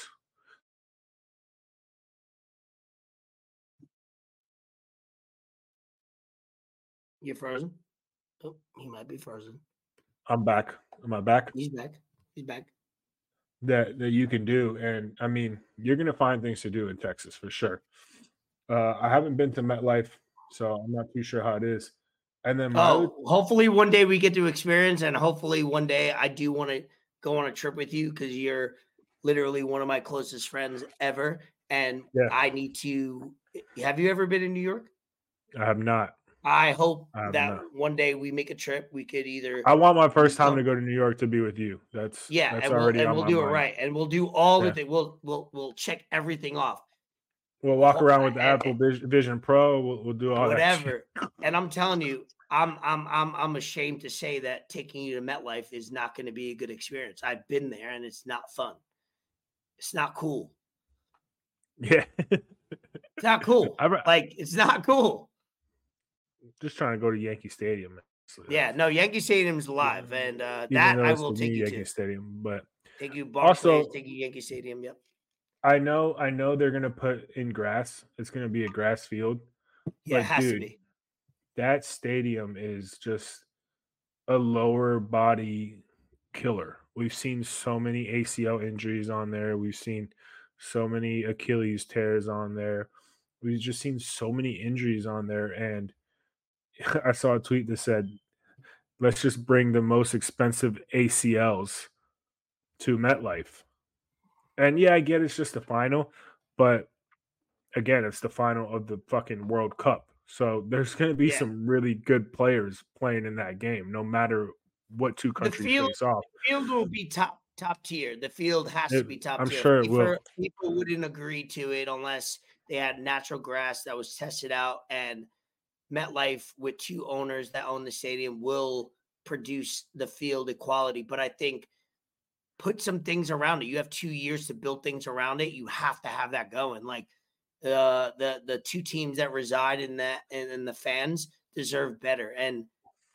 You're frozen. Oh, he might be frozen. I'm back. Am I back? He's back. He's back. That that you can do, and I mean, you're gonna find things to do in Texas for sure. Uh, I haven't been to MetLife, so I'm not too sure how it is. And then other- Oh, hopefully one day we get to experience, and hopefully one day I do want to go on a trip with you because you're literally one of my closest friends ever, and Yeah. I need to. Have you ever been in New York? I have not. I hope I that not. one day we make a trip. We could either I want my first time to go to New York to be with you. That's yeah, That's and we'll, already and we'll do it right, and we'll do all Yeah. of it. We'll we'll we'll check everything off. We'll walk Whole- around with the and- Apple Vis- Vision Pro. We'll, we'll do all that. whatever. and I'm telling you, I'm I'm I'm I'm ashamed to say that taking you to MetLife is not going to be a good experience. I've been there and it's not fun. It's not cool. Yeah. It's not cool. Like it's not cool. Just trying to go to Yankee Stadium. man. So, Yeah, no, Yankee Stadium's live, and uh, that I will take you Yankee to. Stadium, but Take you Barclays, Also- take you Yankee Stadium. Yep. I know, I know they're gonna put in grass. It's gonna be a grass field. Yeah, it But, has to dude, be. That stadium is just a lower body killer. We've seen so many ACL injuries on there. We've seen so many Achilles tears on there. We've just seen so many injuries on there. And I saw a tweet that said, let's just bring the most expensive ACLs to MetLife. And yeah, I get it's just the final, but again, it's the final of the fucking World Cup. So there's going to be Yeah. some really good players playing in that game, no matter what two countries field- face off. field will be top top tier. The field has to be top I'm tier. sure it will. people wouldn't agree to it unless they had natural grass that was tested out and MetLife with two owners that own the stadium will produce the field equality. But I think put some things around it. You have two years to build things around it. You have to have that going. Like uh, the the two teams that reside in that and, and the fans deserve better. And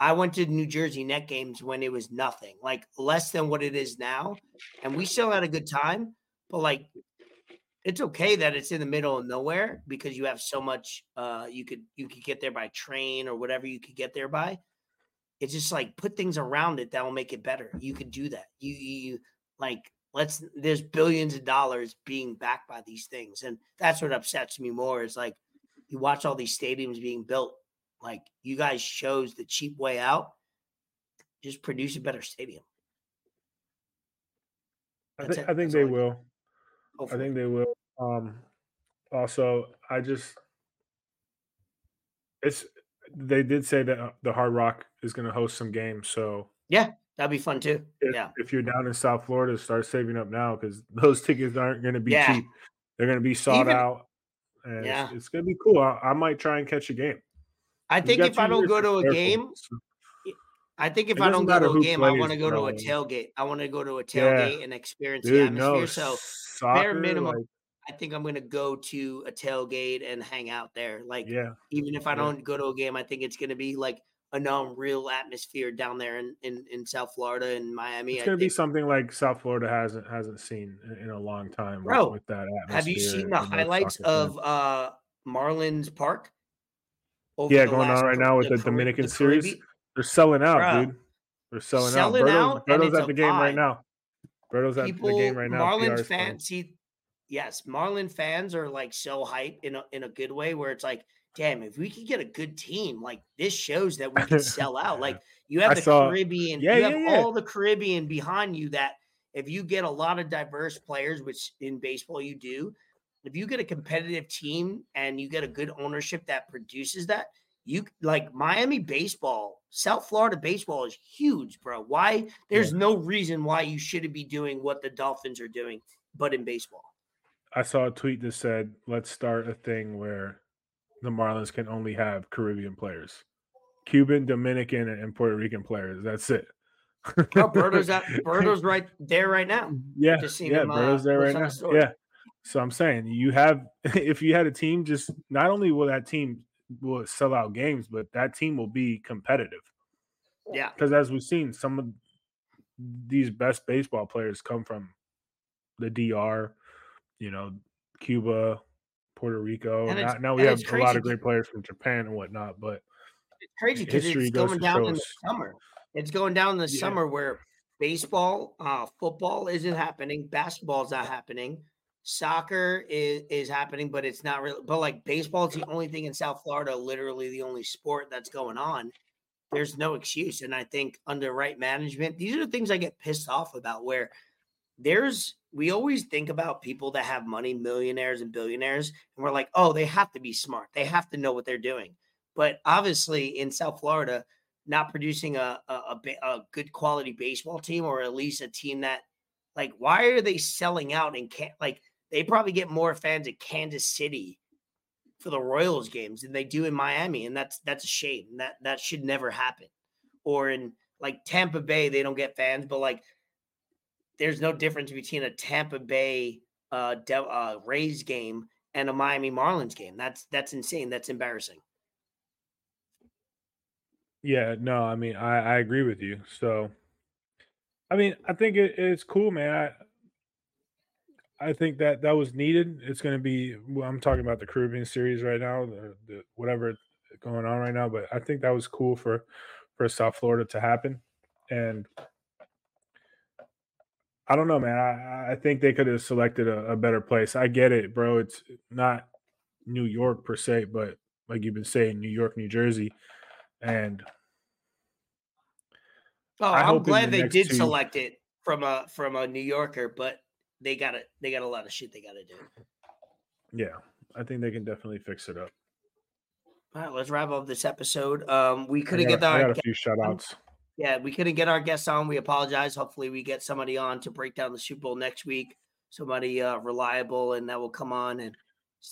I went to New Jersey net games when it was nothing, like less than what it is now, and we still had a good time. But like, it's okay that it's in the middle of nowhere because you have so much. Uh, you could you could get there by train or whatever you could get there by. It's just like put things around it that will make it better. You could do that. You you, like let's. There's billions of dollars being backed by these things, and that's what upsets me more. Is like you watch all these stadiums being built like you guys chose the cheap way out. Just produce a better stadium. I think. I think That's they all I I think they will. Um, also, I just it's they did say that uh, the Hard Rock is going to host some games. So yeah, That'd be fun too. if, Yeah. if you're down in South Florida, start saving up now because those tickets aren't going to be Yeah. cheap. They're going to be sought Even- out. And it's- Yeah. it's, going to be cool. I, I might try and catch a game. I think if I don't go to a game, so- I think if It I don't go to a game, I want to go to a tailgate. I want to go to a Yeah. tailgate and experience the atmosphere. no, so soccer, minimum, like, I think I'm gonna go to a tailgate and hang out there. Like yeah, even if I yeah. don't go to a game, I think it's gonna be like a non-real atmosphere down there in, in, in South Florida and Miami. it's going to be something like South Florida hasn't hasn't seen in, a long time. Bro, with, that atmosphere. Have you seen the highlights of uh Marlins Park? Yeah, going on right now with the Carib- Dominican series? They're selling out, dude. They're selling, Selling out. out, Berto's, and Berto's at the game right now. Berto's at people the game right now. Marlins PR is playing. fans see yes, Marlin fans are like so hype in a in a good way where it's like, damn, if we could get a good team, like this shows that we can sell out. Like you have I the saw- Caribbean, Yeah, you yeah, have yeah. all the Caribbean behind you that if you get a lot of diverse players, which in baseball you do, if you get a competitive team and you get a good ownership that produces that, you like Miami baseball, South Florida baseball is huge, bro. Why? There's no reason why you shouldn't be doing what the Dolphins are doing, but in baseball. I saw a tweet that said, "Let's start a thing where the Marlins can only have Caribbean players, Cuban, Dominican, and Puerto Rican players. That's it." Bro, Berto's at Berto's right there right now. Yeah, Just yeah, him, uh, Berto's there right now. Yeah. So I'm saying you have if you had a team, just not only will that team will sell out games, but that team will be competitive. Yeah. Because as we've seen, some of these best baseball players come from the DR, you know, Cuba, Puerto Rico. And Now, now we have a lot of great players from Japan and whatnot, but It's crazy because it's going down show in the summer. It's going down in the Yeah. summer where baseball, uh, football isn't happening, basketball's not happening, soccer is is happening, but it's not really. But like baseball is the only thing in South Florida, literally the only sport that's going on. There's no excuse, and I think under right management, these are the things I get pissed off about. Where there's we always think about people that have money, millionaires and billionaires, and we're like, oh, they have to be smart, they have to know what they're doing. But obviously, in South Florida, not producing a a, a, a good quality baseball team, or at least a team that, like, why are they selling out and can't like they probably get more fans at Kansas City for the Royals games than they do in Miami, and that's that's a shame. That that should never happen. Or in like Tampa Bay, they don't get fans, but like there's no difference between a Tampa Bay uh, De- uh Rays game and a Miami Marlins game. That's that's insane. That's embarrassing. Yeah, no, I mean, I, I agree with you. So, I mean, I think it, it's cool, man. I, think that that was needed. It's going to be. Well, I'm talking about the Caribbean series right now, the, the whatever going on right now. But I think that was cool for for South Florida to happen, and I don't know, man. I, I think they could have selected a, a better place. I get it, bro. It's not New York per se, but like you've been saying, New York, New Jersey, and Oh, I I'm glad the they did two- select it from a from a New Yorker, but they got it. They got a lot of shit they got to do. yeah, I think they can definitely fix it up. All right, let's wrap up this episode. Um, we couldn't got, get I our got a few shout outs. yeah, we couldn't get our guests on. We apologize. Hopefully, we get somebody on to break down the Super Bowl next week. Somebody uh, reliable, and that will come on and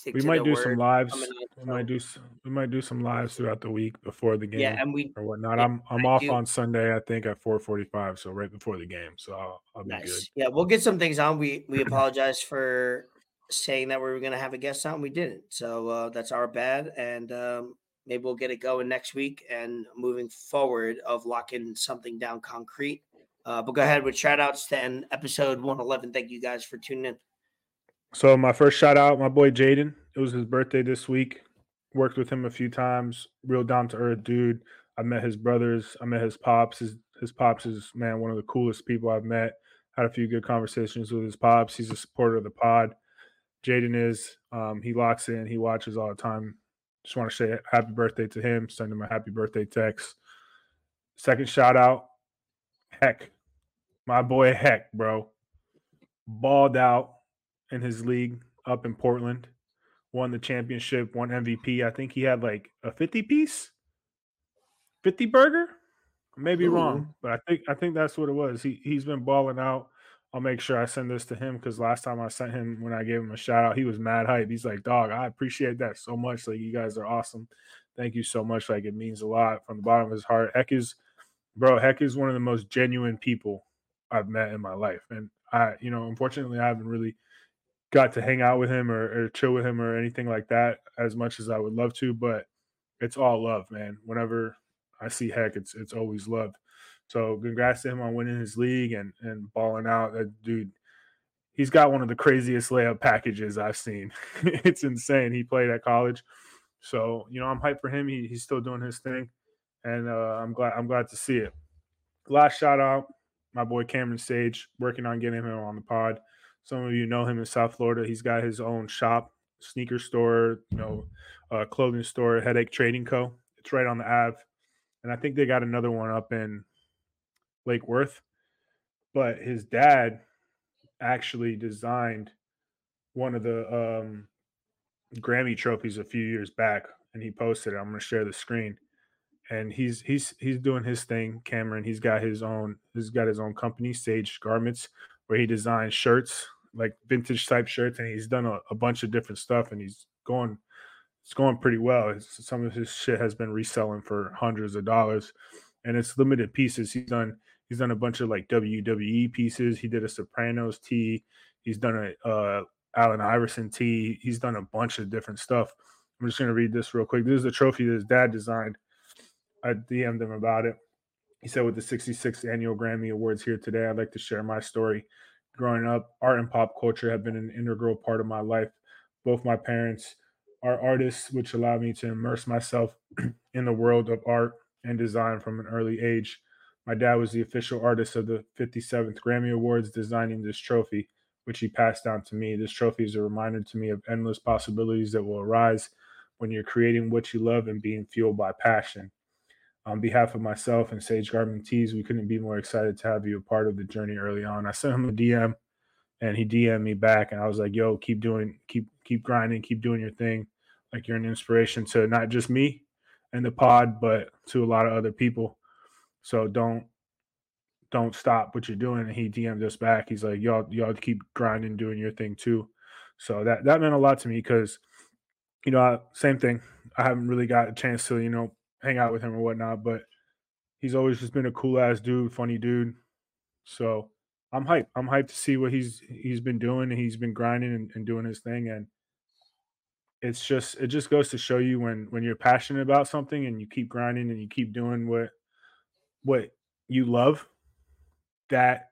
We might do word. some lives. We might do s- we might do some lives throughout the week before the game Yeah, and we or whatnot. yeah, I'm I'm I off do- on Sunday, I think at 4:45, so right before the game. So I'll, I'll be good. Yeah, we'll get some things on. We we apologize for saying that we were going to have a guest on. We didn't. So uh, that's our bad. And um, maybe we'll get it going next week and moving forward of locking something down concrete. Uh, but go ahead with shout outs to end episode 111. Thank you guys for tuning in. So my first shout out, my boy Jaden. It was his birthday this week. Worked with him a few times. Real down to earth dude. I met his brothers. I met his pops. His his pops is man one of the coolest people I've met. Had a few good conversations with his pops. He's a supporter of the pod. Jaden is. Um, he locks in. He watches all the time. Just want to say happy birthday to him. Send him a happy birthday text. Second shout out, Heck, my boy Heck, bro, balled out in his league up in Portland. Won the championship, won MVP. I think he had like a 50 piece, 50 burger. Maybe wrong, but I think I think that's what it was. He he's been balling out. I'll make sure I send this to him because last time I sent him when I gave him a shout out, he was mad hype. He's like, dog, I appreciate that so much. Like you guys are awesome. Thank you so much. Like it means a lot from the bottom of his heart. Heck is bro, Heck is one of the most genuine people I've met in my life. And I, you know, unfortunately I haven't really got to hang out with him or, or chill with him or anything like that as much as I would love to, but it's all love, man. Whenever I see Heck, it's it's always love. So congrats to him on winning his league and and balling out. That dude, he's got one of the craziest layup packages I've seen. it's insane. He played at college, so you know I'm hyped for him. He, he's still doing his thing, and uh, I'm glad I'm glad to see it. Last shout out, my boy Cameron Sage, working on getting him on the pod. Some of you know him in South Florida. He's got his own shop, sneaker store, you know, uh, clothing store, Headache Trading Co. It's right on the Ave, and I think they got another one up in Lake Worth. But his dad actually designed one of the um, Grammy trophies a few years back, and he posted it. I'm going to share the screen, and he's he's he's doing his thing. Cameron, he's got his own he's got his own company, Sage Garments, where he designs shirts like vintage type shirts, and he's done a, a bunch of different stuff, and he's going it's going pretty well. It's, some of his shit has been reselling for hundreds of dollars, and it's limited pieces. He's done he's done a bunch of like WWE pieces. He did a Sopranos tee. He's done a uh, Allen Iverson tee. He's done a bunch of different stuff. I'm just gonna read this real quick. This is the trophy that his dad designed. I DM'd him about it. He said, with the 66th annual Grammy Awards here today, I'd like to share my story. Growing up, art and pop culture have been an integral part of my life. Both my parents are artists, which allowed me to immerse myself in the world of art and design from an early age. My dad was the official artist of the 57th Grammy Awards, designing this trophy, which he passed down to me. This trophy is a reminder to me of endless possibilities that will arise when you're creating what you love and being fueled by passion. On behalf of myself and Sage Garment Tees, we couldn't be more excited to have you a part of the journey early on. I sent him a DM and he DM'd me back and I was like, yo, keep doing, keep, keep grinding, keep doing your thing. Like you're an inspiration to not just me and the pod, but to a lot of other people. So don't, don't stop what you're doing. And he DM'd us back. He's like, y'all, y'all keep grinding, doing your thing too. So that, that meant a lot to me because, you know, I, same thing. I haven't really got a chance to, you know, hang out with him or whatnot, but he's always just been a cool ass dude, funny dude. So I'm hyped. I'm hyped to see what he's he's been doing and he's been grinding and, and doing his thing. And it's just it just goes to show you when when you're passionate about something and you keep grinding and you keep doing what what you love that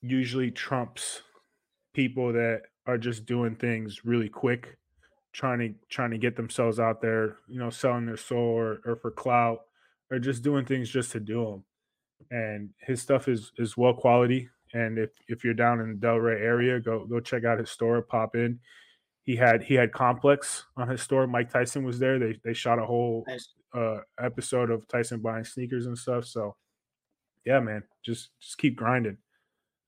usually trumps people that are just doing things really quick trying to trying to get themselves out there you know selling their soul or, or for clout or just doing things just to do them and his stuff is is well quality and if if you're down in the delray area go go check out his store pop in. He had he had complex on his store. Mike tyson was there. They they shot a whole uh episode of tyson buying sneakers and stuff. So yeah man just just keep grinding.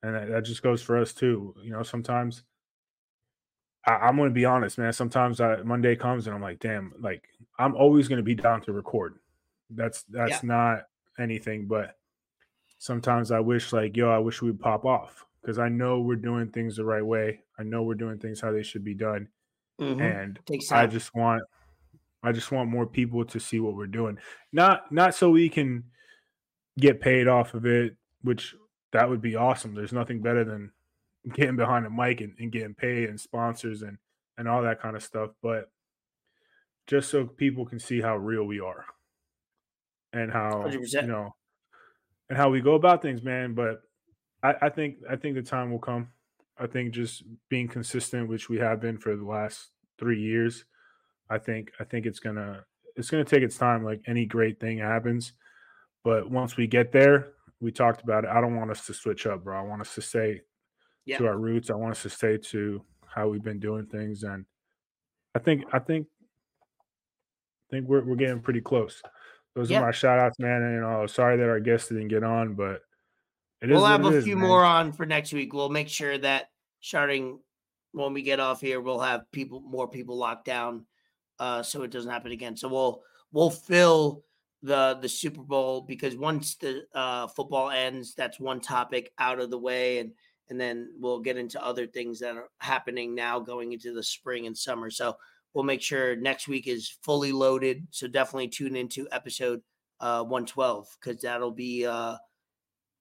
And that, that just goes for us too. You know sometimes I, i'm going to be honest man sometimes I, monday comes and i'm like damn like i'm always going to be down to record that's that's Yeah. not anything but sometimes i wish like yo i wish we'd pop off because i know we're doing things the right way i know we're doing things how they should be done Mhm. and I just want I just want more people to see what we're doing. Not not so we can get paid off of it, which that would be awesome. There's nothing better than getting behind a mic and, and getting paid and sponsors and and all that kind of stuff. But just so people can see how real we are and how 100%. you know and how we go about things, man. But I, I think I think the time will come. I think just being consistent, which we have been for the last three years, I think I think it's gonna it's gonna take its time. Like any great thing happens, but once we get there, we talked about it. I don't want us to switch up, bro. I want us to stay To our roots. I want us to stay to how we've been doing things, and I think I think I think we're we're getting pretty close. Those are my shout outs, man. And you know, sorry that our guest didn't get on, but it is we'll have a is, few man. more on for next week. We'll make sure that starting when we get off here, we'll have people more people locked down, uh, so it doesn't happen again. So we'll we'll fill the the Super Bowl because once the uh, football ends, that's one topic out of the way, and and then we'll get into other things that are happening now going into the spring and summer. So we'll make sure next week is fully loaded. So definitely tune into episode uh, 112 because that'll be. Uh,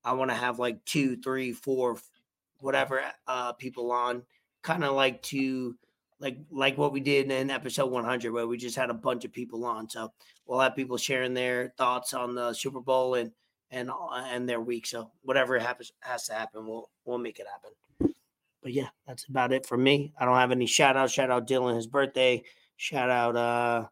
I want to have like two, three, four, whatever uh, people on, kind of like to like like what we did in episode 100 where we just had a bunch of people on. So we'll have people sharing their thoughts on the Super Bowl and and uh, and their week. So whatever happens has to happen, we'll we'll make it happen. But yeah, that's about it for me. I don't have any shout outs. Shout out Dylan, his birthday. Shout out uh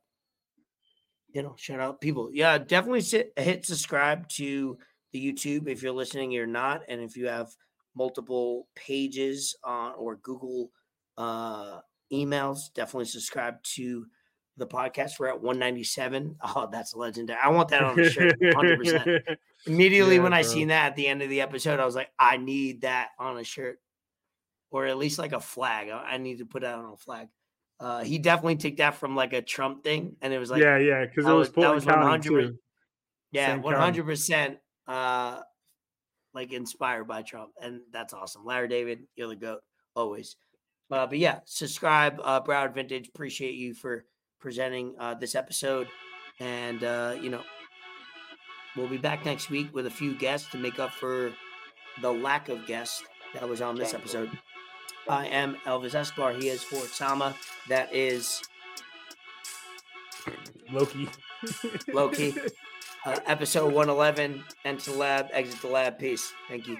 you know, shout out people. Yeah, definitely sit, hit subscribe to the YouTube if you're listening, you're not, and if you have multiple pages on or Google uh, emails, definitely subscribe to the podcast. We're at 197. Oh, that's legendary! I want that on the shirt, 100. percent Immediately Yeah, when I seen that at the end of the episode, I was like, I need that on a shirt, or at least like a flag. I need to put that on a flag. Uh, he definitely took that from like a Trump thing, and it was like, yeah, yeah, because it was that was 100 too. yeah, Same hundred percent. Uh, like inspired by Trump, and that's awesome. Larry David, you're the goat always. Uh, but yeah, subscribe, uh, Broward Vintage. Appreciate you for presenting uh, this episode, and uh, you know, we'll be back next week with a few guests to make up for the lack of guests that was on this episode. I am Elvis Escobar. He is Fort Sama. That is Loki. Loki. uh, episode 111. Enter the lab, exit the lab. Peace. Thank you.